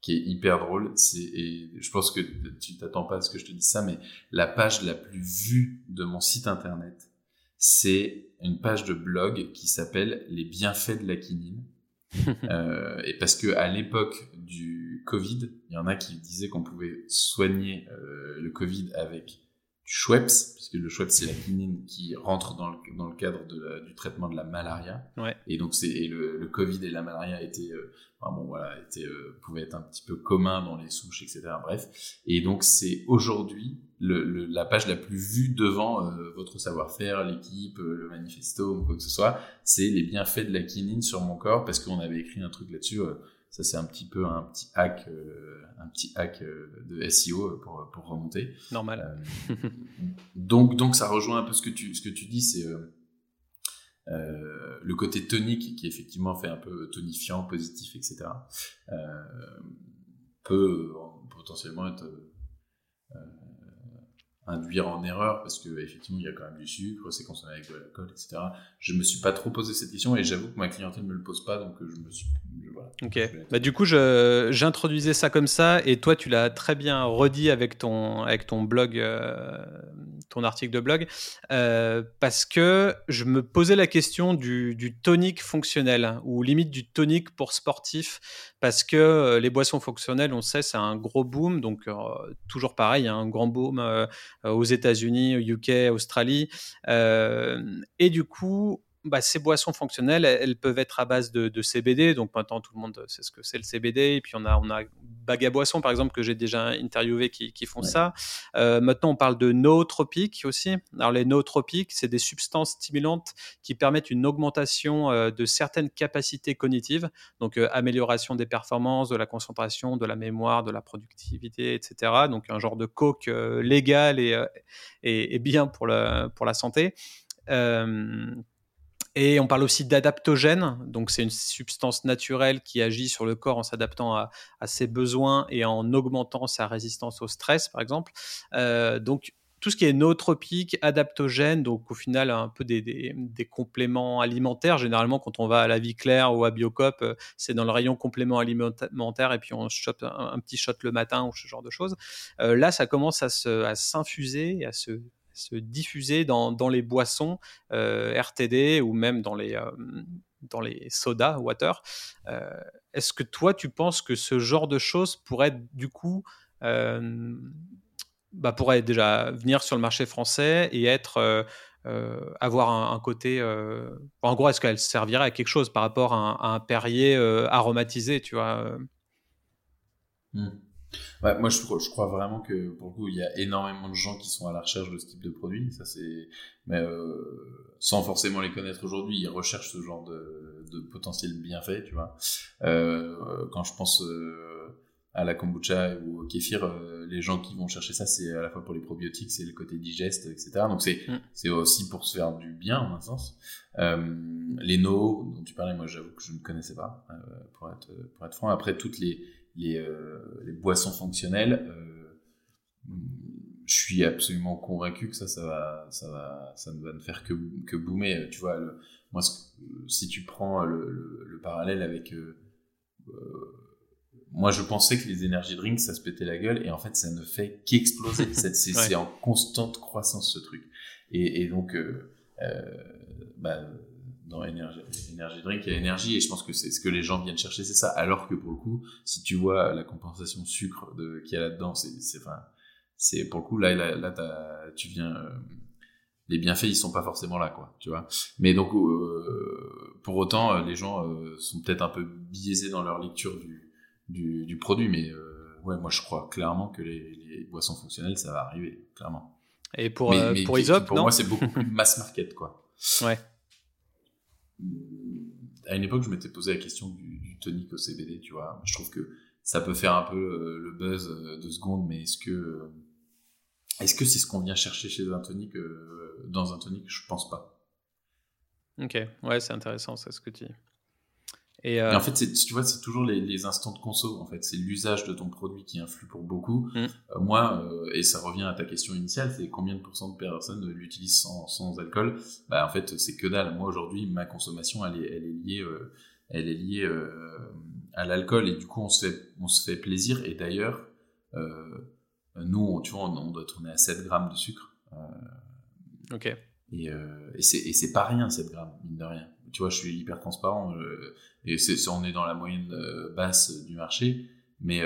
qui est hyper drôle c'est et je pense que tu t'attends pas à ce que je te dise ça mais la page la plus vue de mon site internet c'est une page de blog qui s'appelle les bienfaits de la quinine. Euh, et parce que à l'époque du Covid, il y en a qui disaient qu'on pouvait soigner euh, le Covid avec Schweppes, puisque le Schweppes c'est la quinine qui rentre dans le, dans le cadre de du traitement de la malaria. Ouais. Et donc c'est et le, le, Covid et la malaria étaient, euh, enfin bon voilà, étaient, euh, pouvaient être un petit peu communs dans les souches, etc. Bref. Et donc c'est aujourd'hui le, le, la page la plus vue devant euh, votre savoir-faire, l'équipe, le manifesto ou quoi que ce soit, c'est les bienfaits de la quinine sur mon corps parce qu'on avait écrit un truc là-dessus ça, c'est un petit peu un petit hack, euh, un petit hack euh, de SEO pour, pour remonter. Normal. Euh, donc, donc, ça rejoint un peu ce que tu, ce que tu dis, c'est le côté tonique qui effectivement fait un peu tonifiant, positif, etc. peut potentiellement être induire en erreur parce que effectivement il y a quand même du sucre, c'est consommé avec de l'alcool, etc. Je me suis pas trop posé cette question et j'avoue que ma clientèle me le pose pas donc je me suis. Voilà, ok. Bah, du coup, j'introduisais ça comme ça et toi tu l'as très bien redit avec ton avec ton blog, euh, ton article de blog, euh, parce que je me posais la question du, du tonique fonctionnel ou limite du tonique pour sportif parce que euh, les boissons fonctionnelles, on sait, c'est un gros boom. Donc, toujours pareil, un grand boom aux États-Unis, au UK, Australie. et du coup, bah, ces boissons fonctionnelles, elles, peuvent être à base de, CBD. Donc maintenant, tout le monde sait ce que c'est le CBD. Et puis on a, on a Bag à Boisson, par exemple, que j'ai déjà interviewé qui, font ça. Euh, maintenant, on parle de nootropiques aussi. Alors les nootropiques, c'est des substances stimulantes qui permettent une augmentation euh, de certaines capacités cognitives. Donc euh, amélioration des performances, de la concentration, de la mémoire, de la productivité, etc. Donc un genre de coke légal et, et, bien pour, le, pour la santé. Et on parle aussi d'adaptogène, donc c'est une substance naturelle qui agit sur le corps en s'adaptant à, ses besoins et en augmentant sa résistance au stress, par exemple. Euh, donc tout ce qui est nootropique, adaptogène, donc au final un peu des, compléments alimentaires. Généralement, quand on va à la vie claire ou à Biocop, euh, c'est dans le rayon compléments alimentaires et puis on chope un, petit shot le matin ou ce genre de choses. Euh, là, ça commence à s'infuser, à se se diffuser dans, dans les boissons euh, RTD ou même dans les, euh, dans les sodas, water. Euh, est-ce que toi, tu penses que ce genre de choses pourrait du coup bah, pourrait déjà venir sur le marché français et être avoir un, côté. en gros, est-ce qu'elle servirait à quelque chose par rapport à un, Perrier aromatisé, tu vois mmh. Ouais, moi, je, je, crois vraiment que pour le coup, il y a énormément de gens qui sont à la recherche de ce type de produit. Ça, c'est, mais euh, sans forcément les connaître aujourd'hui, ils recherchent ce genre de, de potentiel bienfait, tu vois. Euh, quand je pense euh, à la kombucha ou au kéfir, les gens qui vont chercher ça, c'est à la fois pour les probiotiques, c'est le côté digeste, etc. Donc c'est mm. c'est aussi pour se faire du bien, en un sens. Les no dont tu parlais, moi, j'avoue que je ne connaissais pas, pour être pour être franc. Après toutes les les, euh, les boissons fonctionnelles, euh, je suis absolument convaincu que ça, ça va, ça va, ça ne va ne faire que, que boomer. Tu vois, moi, si tu prends le, le, parallèle avec, euh, moi, je pensais que les énergies drinks, ça se pétait la gueule, et en fait, ça ne fait qu'exploser. c'est en constante croissance ce truc. Et, et donc, euh, bah, dans énergie, énergie drink, il y a énergie, et je pense que c'est ce que les gens viennent chercher, c'est ça. Alors que pour le coup, si tu vois la compensation sucre qu'il y a là-dedans, c'est, enfin, c'est pour le coup là là, là tu viens euh, les bienfaits ils sont pas forcément là quoi tu vois. Mais donc euh, pour autant euh, les gens sont peut-être un peu biaisés dans leur lecture du du, du produit mais ouais moi je crois clairement que les, les, boissons fonctionnelles ça va arriver clairement. Et pour pour Isop pour moi c'est beaucoup plus mass market quoi. Ouais à une époque je m'étais posé la question du, tonic au CBD tu vois je trouve que ça peut faire un peu le buzz de secondes mais est-ce que est-ce que c'est ce qu'on vient chercher chez un tonic euh, dans un tonic Je pense pas. Ok, ouais, c'est intéressant, c'est ce que tu dis. Et, euh, en fait, tu vois, c'est toujours les, instants de conso. En fait, c'est l'usage de ton produit qui influe pour beaucoup. Mm. Euh, moi, et ça revient à ta question initiale, c'est combien de pourcents de personnes l'utilisent sans, sans, alcool? Bah, en fait, c'est que dalle. Moi, aujourd'hui, ma consommation, elle est, elle est liée, elle est liée à l'alcool et du coup, on se fait, on se fait plaisir. Et d'ailleurs, nous, tu vois, on, doit tourner à 7 grammes de sucre. Euh, ok. Et, euh, et c'est pas rien, 7 grammes, mine de rien. Tu vois, je suis hyper transparent. Euh, et c'est on est dans la moyenne basse du marché. Mais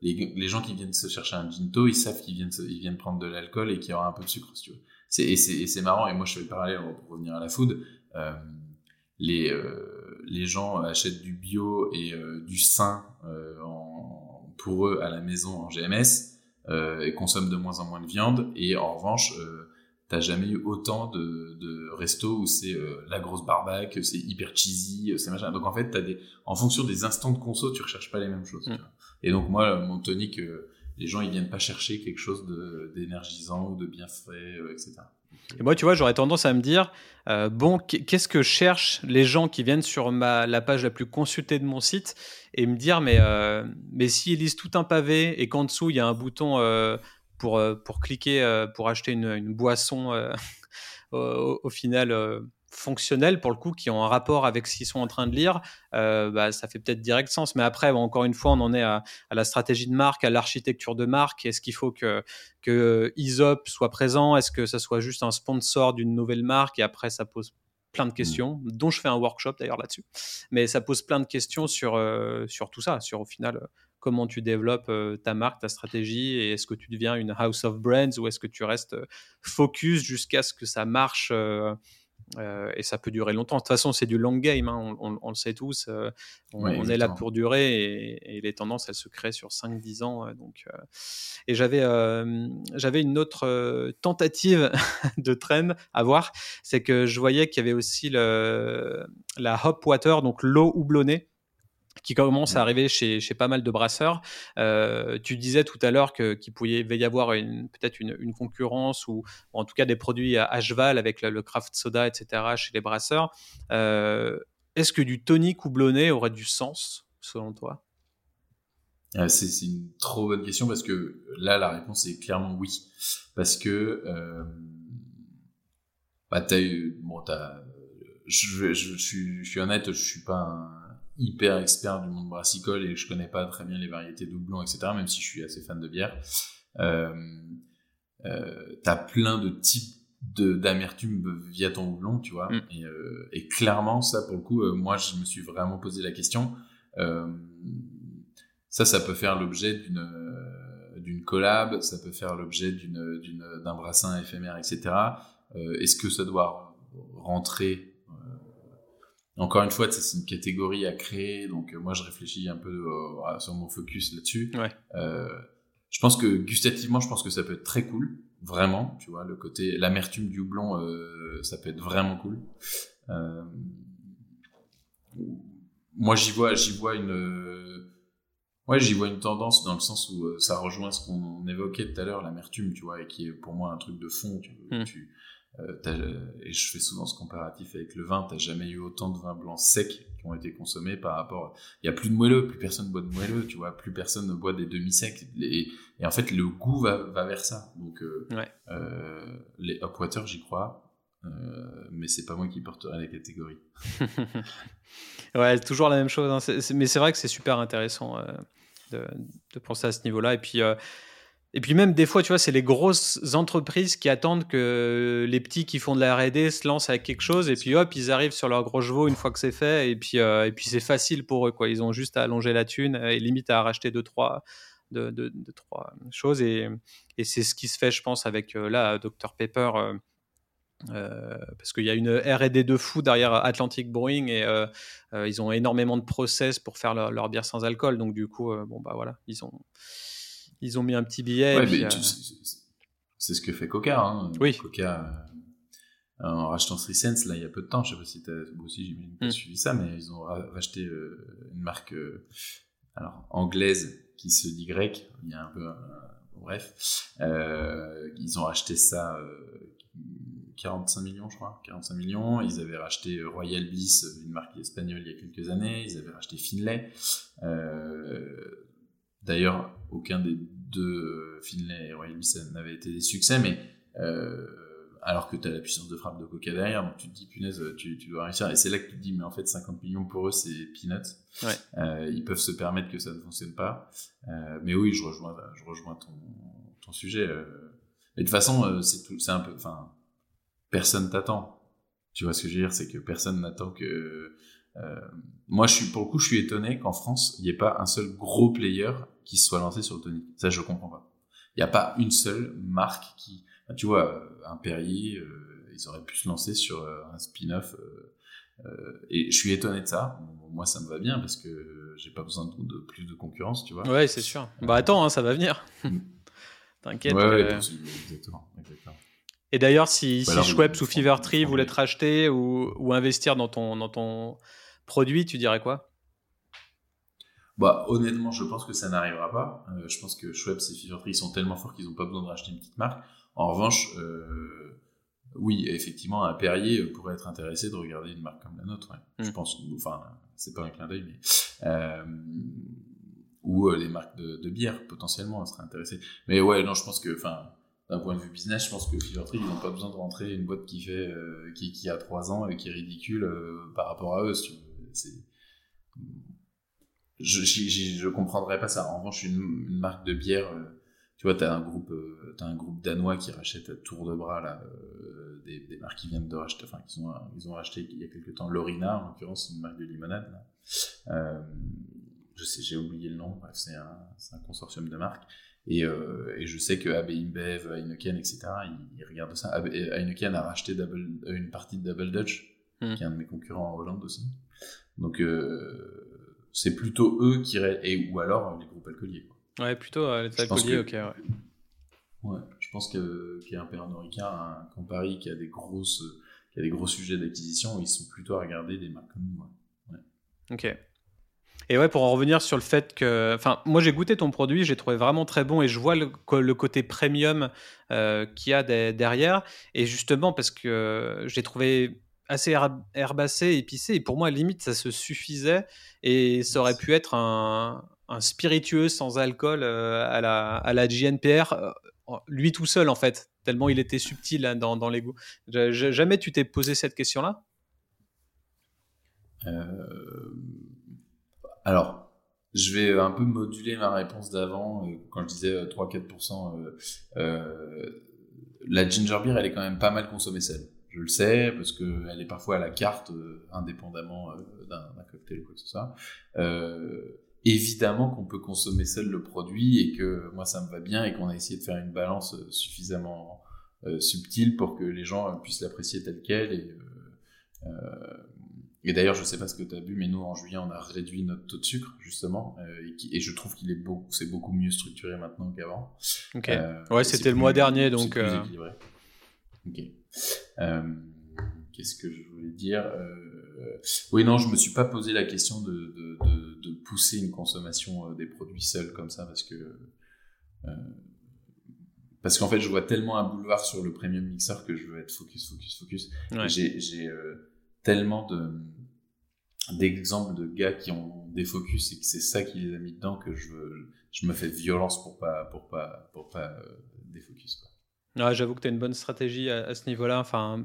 les, les, gens qui viennent se chercher un ginto, ils savent qu'ils viennent, ils viennent prendre de l'alcool et qu'il y aura un peu de sucre, tu veux. Et c'est marrant. Et moi, je fais le parallèle pour revenir à la food. les, les gens achètent du bio et du sain pour eux à la maison en GMS euh, et consomment de moins en moins de viande. Et en revanche, euh, t'as jamais eu autant de, de restos où c'est euh, la grosse barbaque, c'est hyper cheesy, c'est machin. Donc en fait, t'as des, en fonction des instants de conso, tu recherches pas les mêmes choses. Mm. Et donc moi, mon tonic, les gens ils viennent pas chercher quelque chose d'énergisant ou de bien frais, etc. Et moi, tu vois, j'aurais tendance à me dire, euh, bon, qu'est-ce que cherchent les gens qui viennent sur ma, la page la plus consultée de mon site et me dire, mais, euh, mais s'ils lisent tout un pavé et qu'en dessous, il y a un bouton euh, pour, pour cliquer, pour acheter une, une boisson, au, au, final fonctionnels pour le coup qui ont un rapport avec ce qu'ils sont en train de lire, euh, bah, ça fait peut-être direct sens. Mais après, encore une fois, on en est à, la stratégie de marque, à l'architecture de marque. Est-ce qu'il faut que, que Isop soit présent? Est-ce que ça soit juste un sponsor d'une nouvelle marque? Et après, ça pose plein de mmh. questions, dont je fais un workshop d'ailleurs là-dessus. Mais ça pose plein de questions sur, euh, sur tout ça, sur au final comment tu développes euh, ta marque, ta stratégie, et est-ce que tu deviens une house of brands ou est-ce que tu restes focus jusqu'à ce que ça marche euh, et ça peut durer longtemps. De toute façon, c'est du long game, hein, on, le sait tous. Euh, on, est là pour durer et, les tendances, elles se créent sur 5-10 ans. Euh, donc, et j'avais, j'avais une autre tentative de trend à voir, c'est que je voyais qu'il y avait aussi le, la hop water, donc l'eau houblonnée qui commence à arriver chez, chez pas mal de brasseurs. Euh, tu disais tout à l'heure qu'il pouvait y avoir peut-être une, une, concurrence ou, en tout cas des produits à, cheval avec le, craft soda, etc. chez les brasseurs. Euh, est-ce que du tonic houblonné aurait du sens selon toi? Euh, c'est, une trop bonne question parce que là la réponse est clairement oui parce que bah, eu bon t'as je, je, suis, je suis honnête je suis pas un hyper expert du monde brassicole et je connais pas très bien les variétés doublons, etc., même si je suis assez fan de bière. Euh, euh, t'as plein de types d'amertume via ton houblon, tu vois. Mm. Et, euh, et, clairement, ça, pour le coup, moi, je me suis vraiment posé la question. Ça, ça peut faire l'objet d'une d'une collab, ça peut faire l'objet d'une d'un brassin éphémère, etc. Est-ce que ça doit rentrer encore une fois, c'est une catégorie à créer, donc euh, moi je réfléchis un peu euh, sur mon focus là-dessus. Ouais. Euh, je pense que gustativement, je pense que ça peut être très cool, vraiment. Tu vois, le côté l'amertume du houblon, euh, ça peut être vraiment cool. Euh, moi, j'y vois, j'y vois une Ouais, j'y vois une tendance dans le sens où euh, ça rejoint ce qu'on évoquait tout à l'heure, l'amertume, tu vois, et qui est pour moi un truc de fond. Tu, mm. tu euh, et je fais souvent ce comparatif avec le vin. T'as jamais eu autant de vins blancs secs qui ont été consommés par rapport. Il y a plus de moelleux, plus personne boit de moelleux, tu vois, plus personne ne boit des demi-secs. Et, en fait, le goût va, va vers ça. Donc, euh, euh, les Upwater, j'y crois. Euh, mais c'est pas moi qui porterai la catégorie. ouais, toujours la même chose. Hein. mais c'est vrai que c'est super intéressant de, de, penser à ce niveau-là. Et puis, et puis même des fois, tu vois, c'est les grosses entreprises qui attendent que les petits qui font de la R&D se lancent avec quelque chose et puis hop, ils arrivent sur leur gros chevaux une fois que c'est fait et puis euh, et puis c'est facile pour eux quoi. Ils ont juste à allonger la thune et limite à racheter deux trois de, de, trois choses et, et c'est ce qui se fait, je pense, avec euh, là Dr Pepper. Euh, parce qu'il y a une R&D de fou derrière Atlantic Brewing et ils ont énormément de process pour faire leur, leur, bière sans alcool. Donc du coup, bon bah voilà, ils ont ils ont mis un petit billet. Euh, c'est ce que fait Coca. Hein. Oui. Coca, euh, en rachetant Sense, là, il y a peu de temps, je sais pas si tu as aussi mm. suivi ça, mais ils ont racheté euh, une marque alors, anglaise qui se dit grec. Il y a un peu. bref. ils ont racheté ça. 45 millions, je crois, 45 millions. Ils avaient racheté Royal Bliss, une marque espagnole, il y a quelques années. Ils avaient racheté Finlay. D'ailleurs, aucun des deux Finlay et Royal Bliss n'avait été des succès, mais euh, alors que tu as la puissance de frappe de Coca derrière, donc tu te dis, punaise, tu, tu dois réussir. Et c'est là que tu te dis, mais en fait, 50 millions pour eux, c'est peanuts. Ouais. Euh, ils peuvent se permettre que ça ne fonctionne pas. Euh, mais oui, je rejoins, je rejoins ton, ton sujet. Mais de toute façon, c'est tout, c'est un peu, enfin, personne t'attend. Tu vois ce que je veux dire, c'est que personne n'attend que euh, moi, je suis, pour le coup, je suis étonné qu'en France, il n'y ait pas un seul gros player qui se soit lancé sur le tonic. Ça, je comprends pas. Il n'y a pas une seule marque qui, tu vois, euh, un Perrier, euh, ils auraient pu se lancer sur un spin-off. et je suis étonné de ça. moi, ça me va bien parce que j'ai pas besoin de, plus de concurrence, tu vois. Ouais, c'est sûr. Bah attends, hein, ça va venir. Mm. T'inquiète. Ouais, ouais, exactement, exactement. Et d'ailleurs, si, si Schweppes ou Fever Tree voulaient te racheter ou, ou, investir dans ton, dans ton produit, tu dirais quoi? Bah, honnêtement, je pense que ça n'arrivera pas. Euh, je pense que Schweppes et Fever sont tellement forts qu'ils n'ont pas besoin de racheter une petite marque. En revanche, euh, oui, effectivement, un Perrier pourrait être intéressé de regarder une marque comme la nôtre. Je mm. pense, enfin, c'est pas un clin d'œil, mais euh, ou les marques de, bière potentiellement seraient intéressées. Mais ouais, non, je pense que, enfin, d'un point de vue business, je pense que Fever ils n'ont pas besoin de rentrer une boîte qui fait, qui, qui, a trois ans et qui est ridicule par rapport à eux. Si c'est je, je, je, comprendrais pas ça. En revanche, une, une marque de bière, euh, tu vois, t'as un groupe, euh, as un groupe danois qui rachète à tour de bras là euh, des, des, marques qui viennent de racheter, enfin, qui ont, ils ont racheté il y a quelques temps. Lorina, en l'occurrence, c'est une marque de limonade. Là. je sais, j'ai oublié le nom. Bref, c'est un, un, consortium de marques. Et, et je sais que AB InBev, Heineken, etc. Ils, ils regardent ça. Heineken a racheté double, une partie de Double Dutch, hmm. qui est un de mes concurrents en Hollande aussi. Donc c'est plutôt eux qui et ou alors les groupes alcooliers. Quoi. Ouais, plutôt euh, les alcooliers, ok. Ouais. ouais. je pense que qu'il y a un Pernod Ricard, un Campari qui a des grosses, qui a des gros sujets d'acquisition, ils sont plutôt à regarder des marques comme nous. Ouais. Ok. Et ouais, pour en revenir sur le fait que, enfin, moi j'ai goûté ton produit, j'ai trouvé vraiment très bon et je vois le, le côté premium euh, qu'il y a derrière. Et justement parce que j'ai trouvé assez herbacé, épicé. Et pour moi, limite, ça se suffisait. Et ça aurait pu être un, spiritueux sans alcool euh, à, la, à la GNPR, euh, lui tout seul, en fait, tellement il était subtil hein, dans, dans les goûts. Jamais tu t'es posé cette question-là? Euh, Alors, je vais un peu moduler ma réponse d'avant. Quand je disais 3-4%, la ginger beer, elle est quand même pas mal consommée seule je le sais, parce qu'elle est parfois à la carte, euh, indépendamment euh, d'un cocktail ou quoi que ce soit. Euh, évidemment qu'on peut consommer seul le produit et que moi ça me va bien et qu'on a essayé de faire une balance suffisamment subtile pour que les gens puissent l'apprécier tel quel. Et, et d'ailleurs, je sais pas ce que tu as vu, mais nous en juillet on a réduit notre taux de sucre justement et, et je trouve qu'il est beaucoup, c'est beaucoup mieux structuré maintenant qu'avant. Ok. ouais, c'était le mois dernier donc. Ok. Euh, qu'est-ce que je voulais dire euh, Oui, non, je me suis pas posé la question de, de, de, pousser une consommation des produits seuls comme ça parce que parce qu'en fait je vois tellement un boulevard sur le premium mixer que je veux être focus focus focus j'ai tellement de d'exemples de gars qui ont des focus et que c'est ça qui les a mis dedans que je, je me fais violence pour pas pour pas pour pas euh, défocus quoi. J'avoue que tu as une bonne stratégie à, ce niveau-là. Enfin,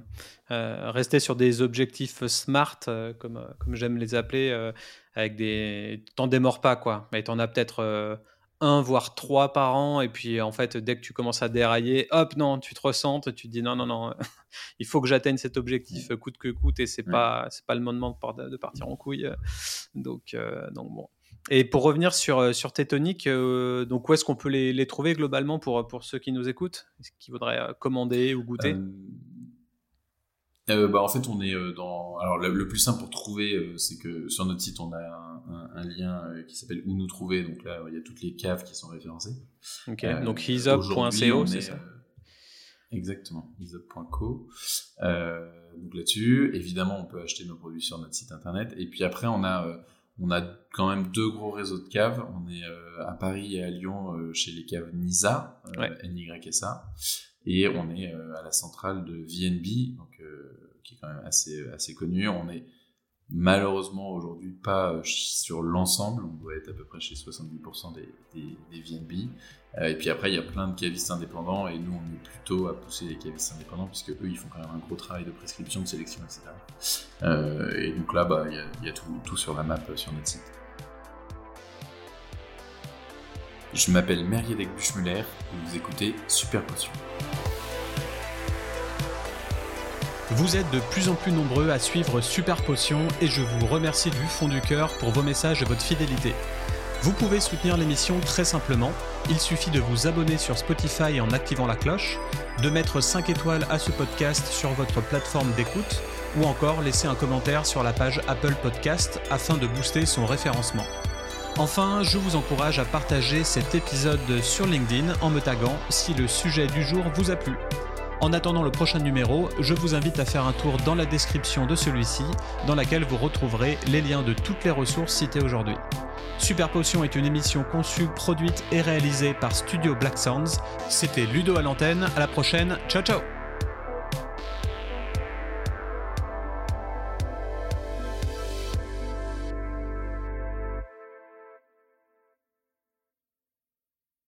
euh, rester sur des objectifs smart, euh, comme, comme j'aime les appeler, avec des. T'en démords pas, quoi. Mais t'en as peut-être un voire trois par an et puis en fait dès que tu commences à dérailler hop non tu te ressentes tu te dis non non non il faut que j'atteigne cet objectif coûte que coûte et c'est pas c'est pas le moment de, partir en couille donc euh, donc bon et pour revenir sur euh, sur tes toniques euh, donc où est-ce qu'on peut les, les, trouver globalement pour pour ceux qui nous écoutent? Qui voudraient commander ou goûter? Euh, bah, en fait, on est euh, dans. Alors, le, plus simple pour trouver, euh, c'est que sur notre site, on a un, lien qui s'appelle Où nous trouver. Donc là, il y a toutes les caves qui sont référencées. Ok. donc hisop.co, c'est ça? Exactement, isop.co. donc là-dessus, évidemment, on peut acheter nos produits sur notre site internet. Et puis après, on a, on a quand même deux gros réseaux de caves. On est à Paris et à Lyon chez les caves NISA, ouais. NYSA et on est euh, à la centrale de VNB, donc, euh, qui est quand même assez, assez connu. On est malheureusement aujourd'hui pas euh, sur l'ensemble, on doit être à peu près chez 70% des, VNB. et puis après, il y a plein de cavistes indépendants et nous, on est plutôt à pousser les cavistes indépendants puisque eux, ils font quand même un gros travail de prescription, de sélection, etc. et donc là, bah, il y a, y a tout, sur la map sur notre site. Je m'appelle Merriedec Buchmuller et vous écoutez Super Potion. Vous êtes de plus en plus nombreux à suivre Super Potion et je vous remercie du fond du cœur pour vos messages et votre fidélité. Vous pouvez soutenir l'émission très simplement. Il suffit de vous abonner sur Spotify en activant la cloche, de mettre 5 étoiles à ce podcast sur votre plateforme d'écoute ou encore laisser un commentaire sur la page Apple Podcast afin de booster son référencement. Enfin, je vous encourage à partager cet épisode sur LinkedIn en me taguant si le sujet du jour vous a plu. En attendant le prochain numéro, je vous invite à faire un tour dans la description de celui-ci, dans laquelle vous retrouverez les liens de toutes les ressources citées aujourd'hui. Super Potion est une émission conçue, produite et réalisée par Studio Black Sounds. C'était Ludo à l'antenne, à la prochaine, ciao ciao